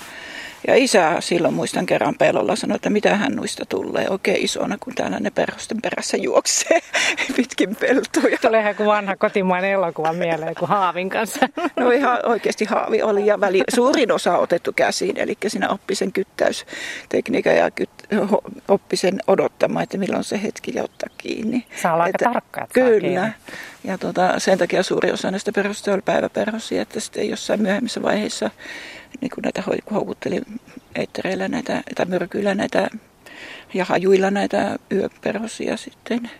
ja isä silloin muistan kerran pelolla sanoi, että mitä hän nuista tulee oikein isona, kun täällä ne perhosten perässä juoksee pitkin peltoja. Tulee ihan kuin vanha kotimainen elokuva mieleen, kuin haavin kanssa. No ihan oikeasti haavi oli ja väli, suurin osa otettu käsiin, eli siinä oppi sen kyttäystekniikan ja kyt, oppi sen odottamaan, että milloin se hetki ottaa kiinni. Saa olla että, aika tarkka, että Kyllä. Ja tuota, sen takia suuri osa näistä perhosta oli päiväperhosia, että sitten jossain myöhemmissä vaiheissa niin kuin näitä houkutteli eittereillä näitä, tai myrkyillä näitä ja hajuilla näitä yöperhosia sitten.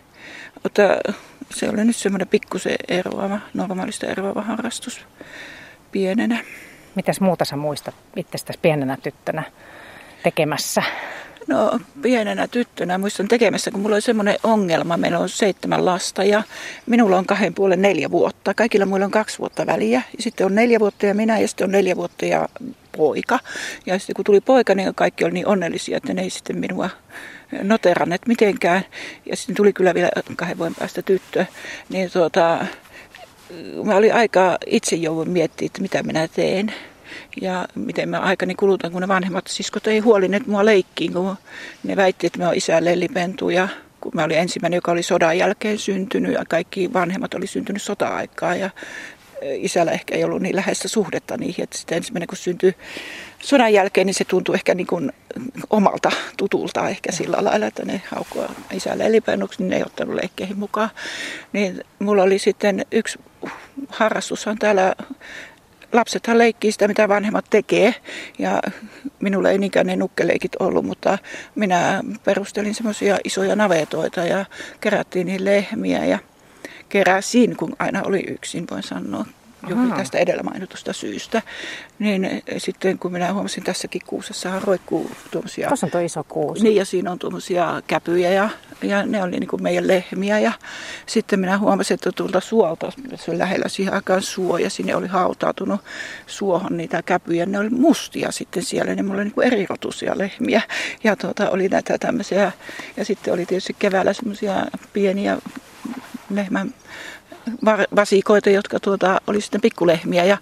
Mutta se oli nyt semmoinen pikkusen eroava, normaalista eroava harrastus pienenä. Mitäs muuta sä muistat itsestäsi pienenä tyttönä tekemässä? No pienenä tyttönä muistan tekemässä, kun mulla oli semmoinen ongelma. Meillä on seitsemän lasta ja minulla on kahden puolen neljä vuotta. Kaikilla muilla on kaksi vuotta väliä. Ja sitten on neljä vuotta ja minä ja sitten on neljä vuotta ja poika. Ja sitten kun tuli poika, niin kaikki oli niin onnellisia, että ne ei sitten minua noteranneet mitenkään. Ja sitten tuli kyllä vielä kahden vuoden päästä tyttö. Niin tuota, mä olin aika itse jouduin miettimään, että mitä minä teen ja miten mä aikani kulutan, kun ne vanhemmat siskot ei huolineet mua leikkiin, kun ne väitti, että mä oon isä lellipentu ja kun mä olin ensimmäinen, joka oli sodan jälkeen syntynyt ja kaikki vanhemmat oli syntynyt sota-aikaa ja isällä ehkä ei ollut niin läheistä suhdetta niihin, että sitten ensimmäinen kun syntyi sodan jälkeen, niin se tuntui ehkä niin kuin omalta tutulta ehkä sillä lailla, että ne haukkua isälle elipennuksi, niin ne ei ottanut leikkeihin mukaan. Niin mulla oli sitten yksi harrastushan täällä lapsethan leikkii sitä, mitä vanhemmat tekee. Ja minulla ei niinkään ne nukkeleikit ollut, mutta minä perustelin semmoisia isoja navetoita ja kerättiin niihin lehmiä ja keräsin, kun aina oli yksin, voin sanoa juuri tästä edellä mainitusta syystä. Niin sitten kun minä huomasin tässäkin kuusessa roikkuu tuommoisia... Tuossa on tuo iso kuusi. Niin ja siinä on tuommoisia käpyjä ja, ja ne oli niin kuin meidän lehmiä. Ja sitten minä huomasin, että tuolta suolta, se oli lähellä siihen aikaan suo ja sinne oli hautautunut suohon niitä käpyjä. Ne oli mustia sitten siellä, ne mulla oli niin kuin erirotuisia lehmiä. Ja tuota, oli näitä tämmöisiä, ja sitten oli tietysti keväällä semmoisia pieniä lehmän vasikoita, jotka tuota, oli sitten pikkulehmiä. Ja,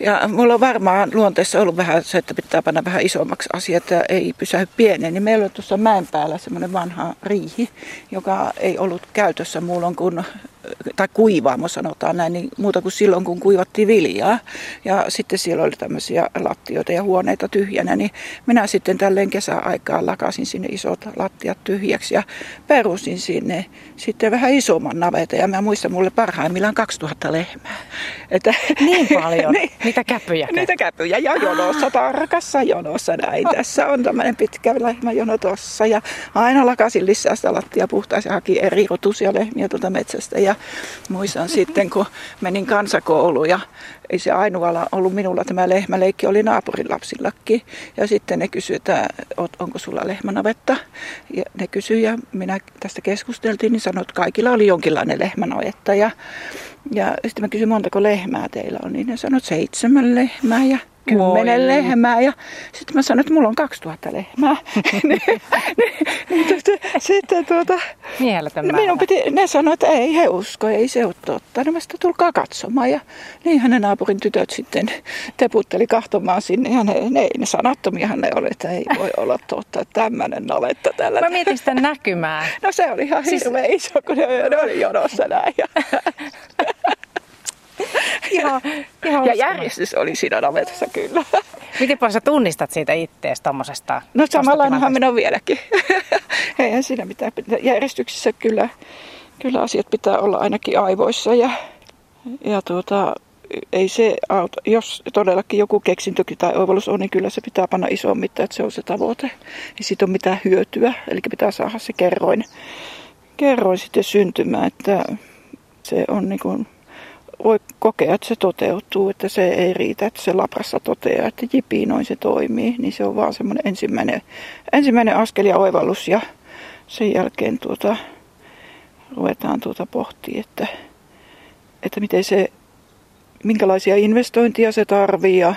ja mulla on varmaan luonteessa ollut vähän se, että pitää panna vähän isommaksi asiat, että ei pysähy pieneen. Niin meillä on tuossa mäen päällä semmoinen vanha riihi, joka ei ollut käytössä muulloin kuin tai kuivaamo sanotaan näin, niin muuta kuin silloin kun kuivattiin viljaa. Ja sitten siellä oli tämmöisiä lattioita ja huoneita tyhjänä, niin minä sitten tälleen kesäaikaan lakasin sinne isot lattiat tyhjäksi ja perusin sinne sitten vähän isomman naveta. Ja mä muistan mulle parhaimmillaan 2000 lehmää. Että, niin paljon? niin, niitä käpyjä? Niitä käpyjä ja jonossa, tarkassa jonossa näin. Tässä on tämmöinen pitkä lehmäjono tossa ja aina lakasin lisää sitä lattia puhtaasti ja haki eri rotuisia lehmiä tuolta metsästä. Ja muistan sitten, kun menin kansakouluun ja ei se ainoa ollut minulla tämä lehmäleikki, oli naapurin lapsillakin. Ja sitten ne kysyivät, että onko sulla lehmänavetta. Ja ne kysyi ja minä tästä keskusteltiin, niin sanoin, että kaikilla oli jonkinlainen lehmänavetta. Ja, ja sitten mä kysyin, montako lehmää teillä on, niin ne sanoivat seitsemän lehmää. Ja kymmenen lehmää ja sitten mä sanoin, että mulla on 2000 lehmää. niin, niin, tuota, sitten tuota, minun piti, ne sanoivat, että ei he usko, ei se ole totta. No mä sitä tulkaa katsomaan ja niinhän ne naapurin tytöt sitten teputteli kahtomaan sinne ja ne, ne, ne sanattomiahan ne oli, että ei voi olla totta, että tämmöinen navetta tällä. Mä mietin sitä näkymää. No se oli ihan siis... hirveän iso, kun ne, ne oli jonossa näin. ihan, ihan ja järjestys oli siinä navetassa kyllä. Miten paljon sä tunnistat siitä itteestä tuommoisesta? No samanlainenhan minä on vieläkin. Eihän siinä mitään. Järjestyksessä kyllä, kyllä asiat pitää olla ainakin aivoissa ja, ja tuota, ei se auta. Jos todellakin joku keksintökin tai oivallus on, niin kyllä se pitää panna isoon mittaan, että se on se tavoite. Ei siitä ole mitään hyötyä, eli pitää saada se kerroin, kerroin sitten syntymään, että se on niin kuin voi kokea, että se toteutuu, että se ei riitä, että se labrassa toteaa, että jipi, noin se toimii, niin se on vaan semmoinen ensimmäinen, ensimmäinen askel ja oivallus. Ja sen jälkeen tuota, ruvetaan tuota pohtia, että, että miten se, minkälaisia investointia se tarvii ja,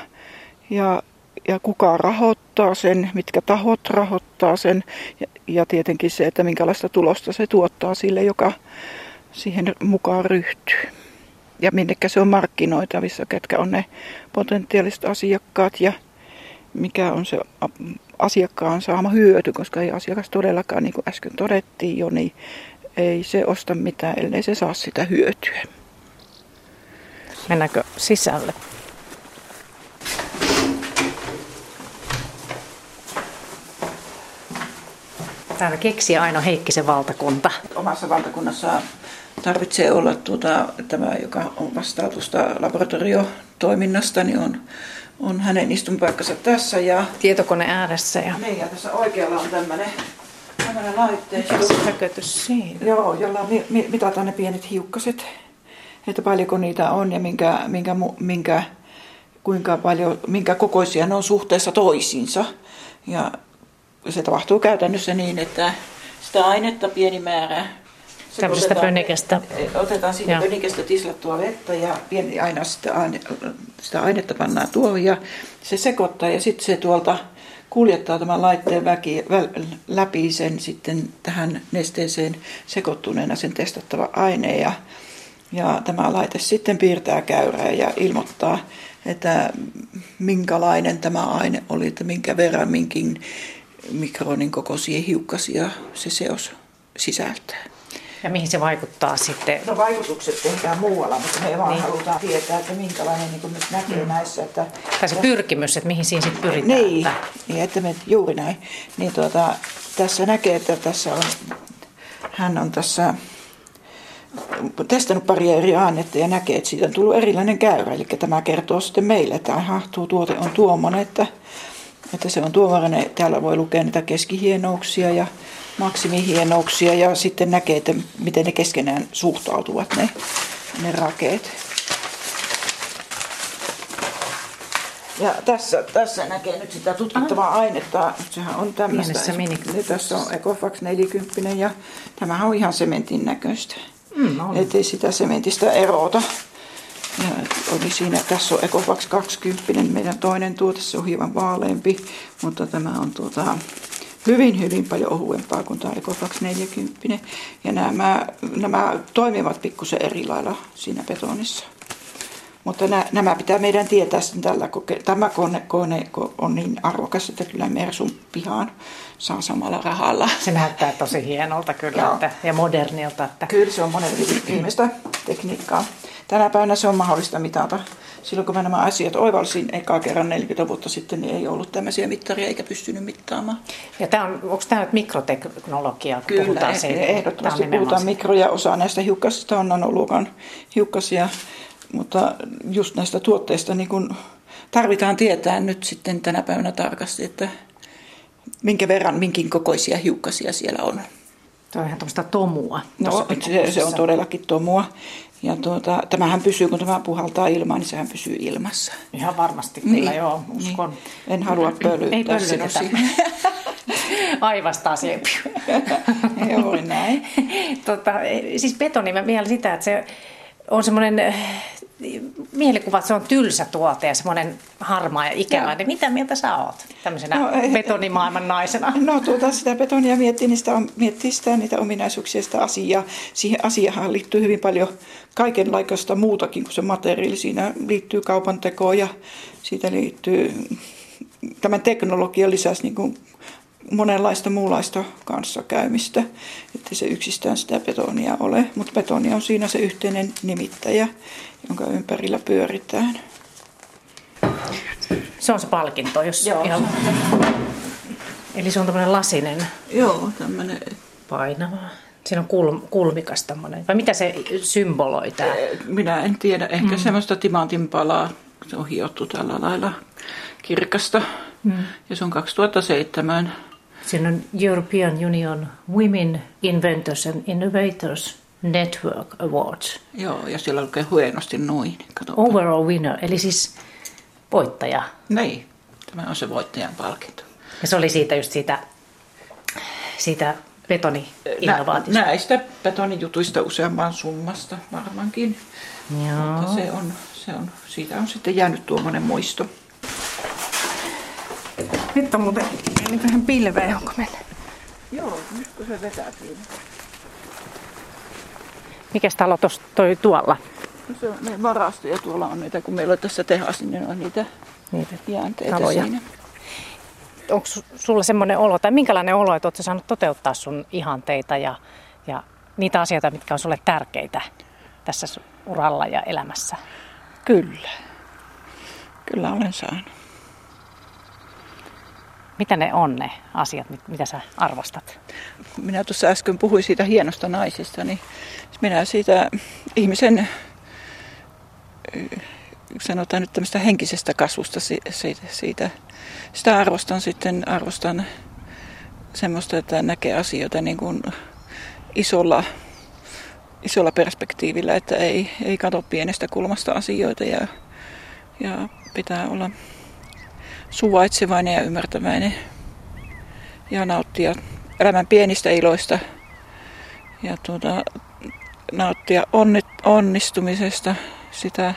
ja, ja kuka rahoittaa sen, mitkä tahot rahoittaa sen. Ja, ja tietenkin se, että minkälaista tulosta se tuottaa sille, joka siihen mukaan ryhtyy. Ja minnekä se on markkinoitavissa, ketkä on ne potentiaaliset asiakkaat ja mikä on se asiakkaan saama hyöty, koska ei asiakas todellakaan, niin kuin äsken todettiin jo, niin ei se osta mitään, ellei se saa sitä hyötyä. Mennäänkö sisälle? Täällä keksi Aino Heikkisen valtakunta. Omassa valtakunnassa tarvitsee olla tuota, tämä, joka on vastaa tuosta laboratoriotoiminnasta, niin on, on hänen istunpaikkansa tässä. Ja, Tietokone ääressä. Ja... Niin, ja tässä oikealla on tämmöinen tämmöinen laitteisto. Näkötys siinä. Joo, jolla mi- mitataan ne pienet hiukkaset, että paljonko niitä on ja minkä, minkä, minkä, kuinka paljon, minkä kokoisia ne on suhteessa toisiinsa. Ja se tapahtuu käytännössä niin, että sitä ainetta pieni määrä Tämmöisestä pönnikästä. Otetaan siitä pönnikästä tislattua vettä ja pieni aina sitä, aine, sitä ainetta pannaan tuohon ja se sekoittaa ja sitten se tuolta kuljettaa tämän laitteen väki, väl, läpi sen sitten tähän nesteeseen sekoittuneena sen testattava aine ja, ja tämä laite sitten piirtää käyrää ja ilmoittaa, että minkälainen tämä aine oli, että minkä verran minkin mikronin kokoisia hiukkasia se seos sisältää. Ja mihin se vaikuttaa sitten? No vaikutukset tehdään muualla, mutta me vaan niin. halutaan tietää, että minkälainen niin kuin nyt näkee mm. näissä. Että tai se pyrkimys, että mihin siinä sitten pyritään. Niin, että, niin, että me, juuri näin. Niin tuota, tässä näkee, että tässä on, hän on tässä testannut pari eri ainetta ja näkee, että siitä on tullut erilainen käyrä. Eli tämä kertoo sitten meille, että aha, tuo tuote on tuommoinen, että, että se on tuommoinen. Täällä voi lukea niitä keskihienouksia ja maksimihienouksia ja sitten näkee, että miten ne keskenään suhtautuvat ne, ne rakeet. Ja tässä, tässä näkee nyt sitä tutkittavaa Aha. ainetta. Sehän on tämmöistä. Tässä on Ecofax 40 ja tämähän on ihan sementin näköistä. Mm, Ettei sitä sementistä erota. Ja oli siinä, tässä on Ecofax 20, meidän toinen tuote, se on hieman vaaleampi, mutta tämä on tuota, hyvin, hyvin paljon ohuempaa kuin tämä Eco 240. Ja nämä, nämä toimivat pikkusen eri lailla siinä betonissa. Mutta nämä, nämä pitää meidän tietää sitten tällä koke- Tämä kone, kone on niin arvokas, että kyllä Mersun pihaan saa samalla rahalla. Se näyttää tosi hienolta kyllä että, ja modernilta. Että... Kyllä se on monen viimeistä tekniikkaa. Tänä päivänä se on mahdollista mitata silloin kun mä nämä asiat oivalsin ekaa kerran 40 vuotta sitten, niin ei ollut tämmöisiä mittaria eikä pystynyt mittaamaan. Ja tämä on, onko tämä nyt mikroteknologia, kun Kyllä, puhutaan siitä? ehdottomasti puhutaan mikro- ja osa näistä hiukkasista on nanoluokan hiukkasia, mutta just näistä tuotteista niin kun tarvitaan tietää nyt sitten tänä päivänä tarkasti, että minkä verran minkin kokoisia hiukkasia siellä on. Tämä on ihan tuommoista tomua. No, se, se on todellakin tomua. Ja tuota, tämähän pysyy, kun tämä puhaltaa ilmaan, niin sehän pysyy ilmassa. Ihan varmasti kyllä, niin, joo, uskon. Niin. En halua pölyttää Ei pölytetä. Aivastaa siihen. Joo, näin. tota, siis betoni, mä vielä sitä, että se on semmoinen mielikuva, että se on tylsä tuote ja semmoinen harmaa ja ikävä. Niin mitä mieltä sä oot tämmöisenä no, betonimaailman naisena? No tuota, sitä betonia miettii, niin sitä, miettii sitä, niitä ominaisuuksia, sitä asiaa. Siihen asiaan liittyy hyvin paljon kaikenlaista muutakin kuin se materiaali. Siinä liittyy kaupan tekoon ja siitä liittyy tämän teknologian lisäksi niin kuin monenlaista muunlaista kanssakäymistä, että se yksistään sitä betonia ole, mutta betoni on siinä se yhteinen nimittäjä, jonka ympärillä pyöritään. Se on se palkinto, jos Joo. Ihan... Eli se on tämmöinen lasinen. Joo, tämmöinen. Painava. Siinä on kulm, kulmikas tämmöinen. Vai mitä se symboloi tämä? Minä en tiedä. Ehkä mm. semmoista timantinpalaa. Se on hiottu tällä lailla kirkasta. Mm. Ja se on 2007 Siinä on European Union Women Inventors and Innovators Network Awards. Joo, ja siellä lukee huenosti noin. Katsotaan. Overall winner, eli siis voittaja. Niin, tämä on se voittajan palkinto. Ja se oli siitä just siitä, siitä betoni-innovaatiosta. Nä, näistä betonijutuista useamman summasta varmaankin. Joo. Mutta se on, se on, siitä on sitten jäänyt tuommoinen muisto. Nyt on muuten niin vähän pilveä, onko meillä? Joo, nyt kun se vetää siinä. Mikäs talo tos, toi tuolla? No se on meidän varastoja. Tuolla on niitä, kun meillä on tässä tehas, niin on niitä, niitä jäänteitä taloja. siinä. Onko sulla semmoinen olo, tai minkälainen olo, että oletko saanut toteuttaa sun ihanteita ja, ja niitä asioita, mitkä on sulle tärkeitä tässä uralla ja elämässä? Kyllä. Kyllä olen saanut. Mitä ne on ne asiat, mitä sä arvostat? Minä tuossa äsken puhuin siitä hienosta naisesta, niin minä siitä ihmisen sanotaan nyt tämmöistä henkisestä kasvusta siitä, siitä. Sitä arvostan sitten, arvostan semmoista, että näkee asioita niin kuin isolla, isolla perspektiivillä, että ei, ei katso pienestä kulmasta asioita ja, ja pitää olla suvaitsevainen ja ymmärtäväinen ja nauttia elämän pienistä iloista ja tuota, nauttia onnistumisesta. Sitä,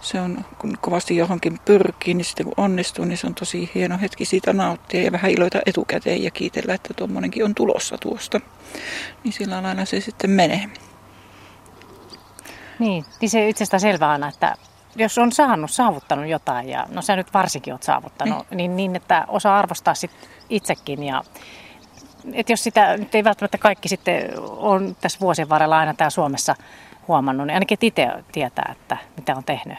se on, kun kovasti johonkin pyrkii, niin sitten kun onnistuu, niin se on tosi hieno hetki siitä nauttia ja vähän iloita etukäteen ja kiitellä, että tuommoinenkin on tulossa tuosta. Niin sillä lailla se sitten menee. Niin, niin se itsestään selvää aina, että jos on saanut, saavuttanut jotain, ja no sä nyt varsinkin oot saavuttanut, niin, niin, niin että osaa arvostaa sit itsekin. Ja, että jos sitä nyt ei välttämättä kaikki sitten on tässä vuosien varrella aina täällä Suomessa huomannut, niin ainakin itse tietää, että mitä on tehnyt.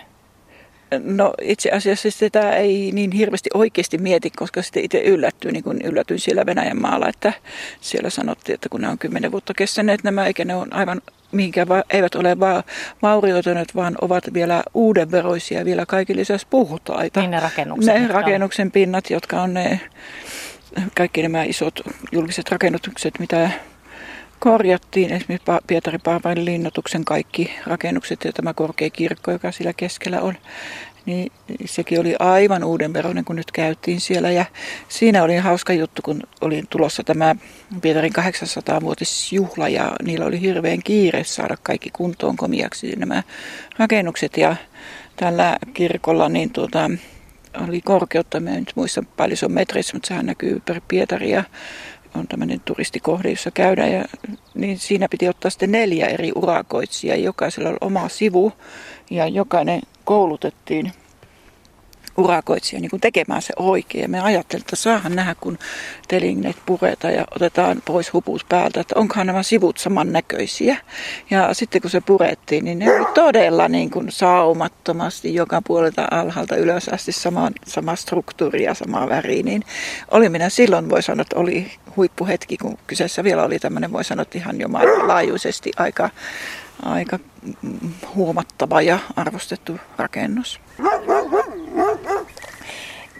No itse asiassa sitä ei niin hirveästi oikeasti mieti, koska sitten itse yllättyy, niin kuin yllätyin siellä Venäjän maalla, että siellä sanottiin, että kun ne on kymmenen vuotta kestäneet nämä, eikä ne on aivan mihinkään va- eivät ole vaan vaurioituneet, vaan ovat vielä uudenveroisia, vielä kaikille lisäksi puhtaita. Niin ne rakennukset. Ne rakennuksen pinnat, jotka on ne, kaikki nämä isot julkiset rakennukset, mitä korjattiin. Esimerkiksi Pietari Parvain linnoituksen kaikki rakennukset ja tämä korkea kirkko, joka siellä keskellä on niin sekin oli aivan uudenveroinen, kun nyt käytiin siellä. Ja siinä oli hauska juttu, kun oli tulossa tämä Pietarin 800-vuotisjuhla ja niillä oli hirveän kiire saada kaikki kuntoon komiaksi nämä rakennukset. Ja tällä kirkolla niin tuota, oli korkeutta, mä en nyt muista paljon se on metreissä, mutta sehän näkyy ympäri Pietaria on tämmöinen turistikohde, jossa käydään. Ja, niin siinä piti ottaa sitten neljä eri urakoitsijaa. Jokaisella oli oma sivu ja jokainen koulutettiin urakoitsija niin tekemään se oikein. Ja me ajattelin, että saahan nähdä, kun telingnet pureta ja otetaan pois huput päältä, että onkohan nämä sivut samannäköisiä. Ja sitten kun se purettiin, niin ne oli todella niin kuin saumattomasti joka puolelta alhaalta ylös asti sama, sama struktuuri ja sama väri. Niin oli minä silloin, voi sanoa, että oli huippuhetki, kun kyseessä vielä oli tämmöinen, voi sanoa, että ihan jo maailmanlaajuisesti aika aika huomattava ja arvostettu rakennus.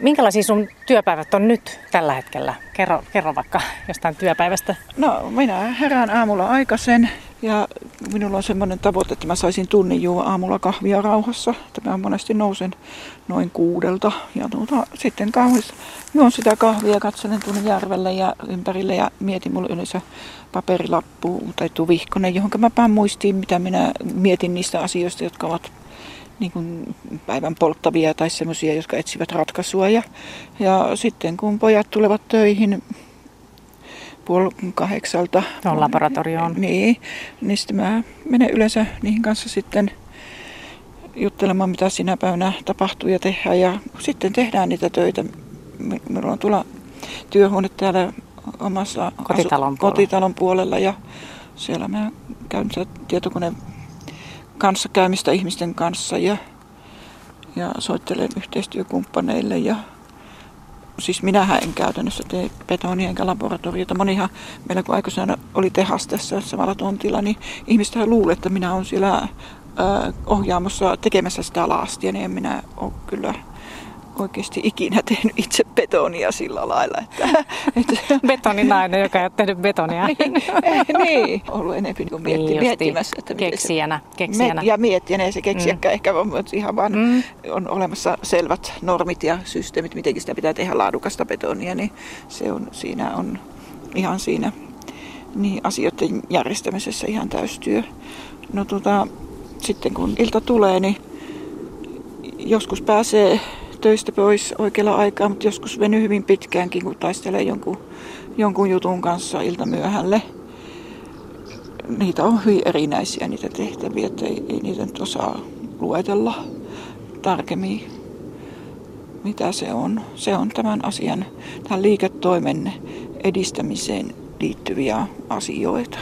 Minkälaisia sun työpäivät on nyt tällä hetkellä? Kerro, kerro vaikka jostain työpäivästä. No minä herään aamulla aikaisen ja minulla on semmoinen tavoite, että mä saisin tunnin juo aamulla kahvia rauhassa. Tämä monesti nousen noin kuudelta ja tuota, sitten kauheasti juon sitä kahvia, katselen tuonne järvelle ja ympärille ja mietin mulle yleensä paperilappu tai tuvihkonen, johon mä paan muistiin, mitä minä mietin niistä asioista, jotka ovat niin kuin päivän polttavia tai semmoisia, jotka etsivät ratkaisua. Ja, ja sitten kun pojat tulevat töihin puoli kahdeksalta. On laboratorioon. Niin, niin sitten mä menen yleensä niihin kanssa sitten juttelemaan, mitä sinä päivänä tapahtuu ja tehdään. Ja sitten tehdään niitä töitä. Meillä on tuolla työhuone täällä omassa kotitalon, asu- puolella. kotitalon puolella ja siellä mä käyn tietokoneen kanssakäymistä ihmisten kanssa ja, ja soittelen yhteistyökumppaneille. Ja, siis minähän en käytännössä tee betonia enkä laboratoriota. Monihan meillä kun aikoinaan oli tehas tässä samalla tontilla, niin ihmiset luulee, että minä olen siellä ohjaamossa tekemässä sitä laastia, niin en minä ole kyllä oikeasti ikinä tehnyt itse betonia sillä lailla. Että, että... Betoninainen, joka ei ole tehnyt betonia. niin, niin, ollut enemmän niin mietti, niin miettimässä. Että keksijänä. keksijänä. Ja miettiä, ei se keksijäkään mm. ehkä on ihan vaan mm. on olemassa selvät normit ja systeemit, miten sitä pitää tehdä laadukasta betonia, niin se on, siinä on ihan siinä niin asioiden järjestämisessä ihan täystyö. No tota, sitten kun ilta tulee, niin joskus pääsee töistä pois oikealla aikaa, mutta joskus venyy hyvin pitkäänkin, kun taistelee jonkun, jonkun jutun kanssa ilta myöhälle. Niitä on hyvin erinäisiä niitä tehtäviä, että ei, ei niitä nyt osaa luetella tarkemmin, mitä se on. Se on tämän asian, tämän liiketoimen edistämiseen liittyviä asioita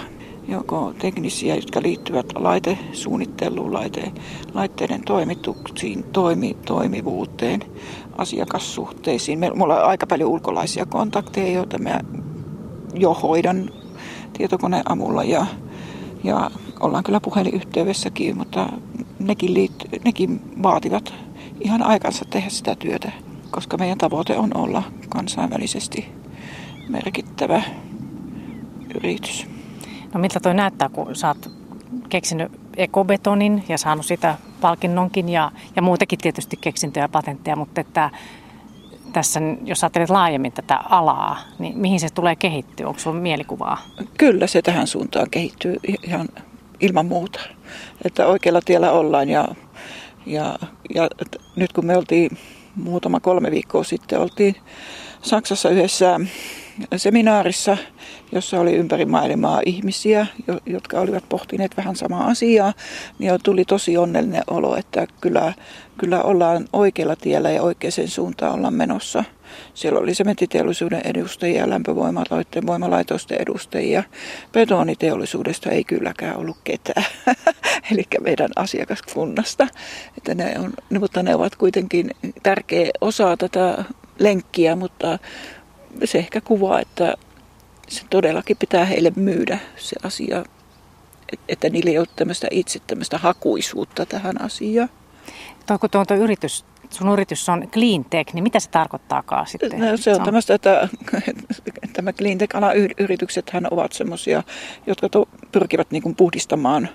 joko teknisiä, jotka liittyvät laitesuunnitteluun, laite, laitteiden toimituksiin, toimi, toimivuuteen, asiakassuhteisiin. Meillä on aika paljon ulkolaisia kontakteja, joita mä jo hoidan tietokoneen avulla ja, ja ollaan kyllä puhelinyhteydessäkin, mutta nekin, liitty, nekin vaativat ihan aikansa tehdä sitä työtä, koska meidän tavoite on olla kansainvälisesti merkittävä yritys. No miltä toi näyttää, kun sä oot keksinyt ekobetonin ja saanut sitä palkinnonkin ja, ja muutenkin tietysti keksintöjä ja patentteja, mutta että tässä, jos ajattelet laajemmin tätä alaa, niin mihin se tulee kehittyä? Onko sinulla mielikuvaa? Kyllä se tähän suuntaan kehittyy ihan ilman muuta. Että oikealla tiellä ollaan ja, ja, ja nyt kun me oltiin muutama kolme viikkoa sitten, oltiin Saksassa yhdessä seminaarissa, jossa oli ympäri maailmaa ihmisiä, jotka olivat pohtineet vähän samaa asiaa, niin tuli tosi onnellinen olo, että kyllä, kyllä ollaan oikealla tiellä ja oikeaan suuntaan ollaan menossa. Siellä oli sementiteollisuuden edustajia, lämpövoimaloiden voimalaitosten edustajia. Betoniteollisuudesta ei kylläkään ollut ketään, eli meidän asiakaskunnasta. Että ne on, mutta ne ovat kuitenkin tärkeä osa tätä lenkkiä, mutta se ehkä kuvaa, että se todellakin pitää heille myydä se asia, että niillä ei ole tämmöistä itse tämmöistä hakuisuutta tähän asiaan. Tuo, kun tuo, tuo yritys, sun yritys on clean tech, niin mitä se tarkoittaakaan sitten? No, se on tämmöistä, että tämä clean tech-alan yritykset ovat semmoisia, jotka to, pyrkivät niin puhdistamaan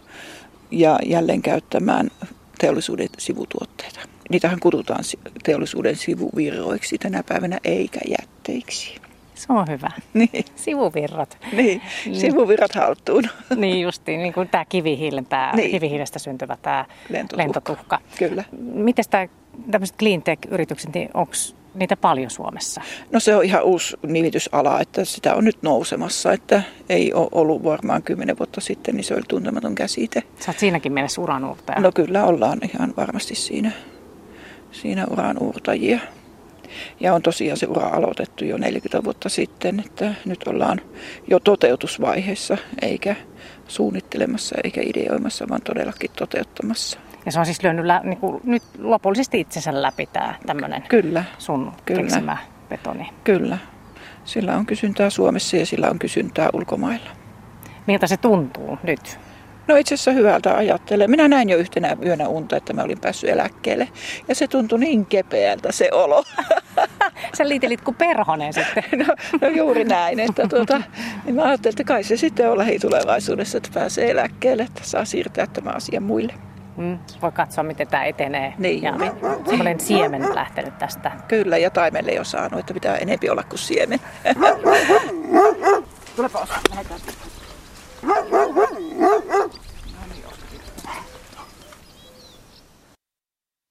ja jälleen käyttämään teollisuuden sivutuotteita. Niitähän kutsutaan teollisuuden sivuvirroiksi tänä päivänä eikä jätteiksi. Se on hyvä. Niin. Sivuvirrat. Niin, sivuvirrat haltuun. niin justiin, niin kuin tämä kivihiilen, tämä niin. kivihiilestä syntyvä tämä lentotuhka. lentotuhka. Kyllä. Miten tämä tämmöiset cleantech-yritykset, niin onko niitä paljon Suomessa? No se on ihan uusi nimitysala, että sitä on nyt nousemassa, että ei ole ollut varmaan kymmenen vuotta sitten, niin se oli tuntematon käsite. Sä oot siinäkin mielessä uranuurtaja. No kyllä ollaan ihan varmasti siinä, siinä uranuurtajia. Ja on tosiaan se ura aloitettu jo 40 vuotta sitten, että nyt ollaan jo toteutusvaiheessa, eikä suunnittelemassa eikä ideoimassa, vaan todellakin toteuttamassa. Ja se on siis lyönyt lä- niin kuin nyt lopullisesti itsensä läpi tämä tämmöinen kyllä, sun kyllä. keksimä betoni. Kyllä. Sillä on kysyntää Suomessa ja sillä on kysyntää ulkomailla. Miltä se tuntuu nyt? No itse asiassa hyvältä ajattelee. Minä näin jo yhtenä yönä unta, että mä olin päässyt eläkkeelle. Ja se tuntui niin kepeältä se olo. Sä liitelit kuin perhonen sitten. No, no juuri näin. Että tuota, niin mä ajattelin, että kai se sitten on lähitulevaisuudessa, että pääsee eläkkeelle, että saa siirtää tämä asia muille. Mm, voi katsoa, miten tämä etenee. Niin. Ja semmoinen siemen lähtenyt tästä. Kyllä, ja taimelle jo saanut, että pitää enempi olla kuin siemen. Tulepa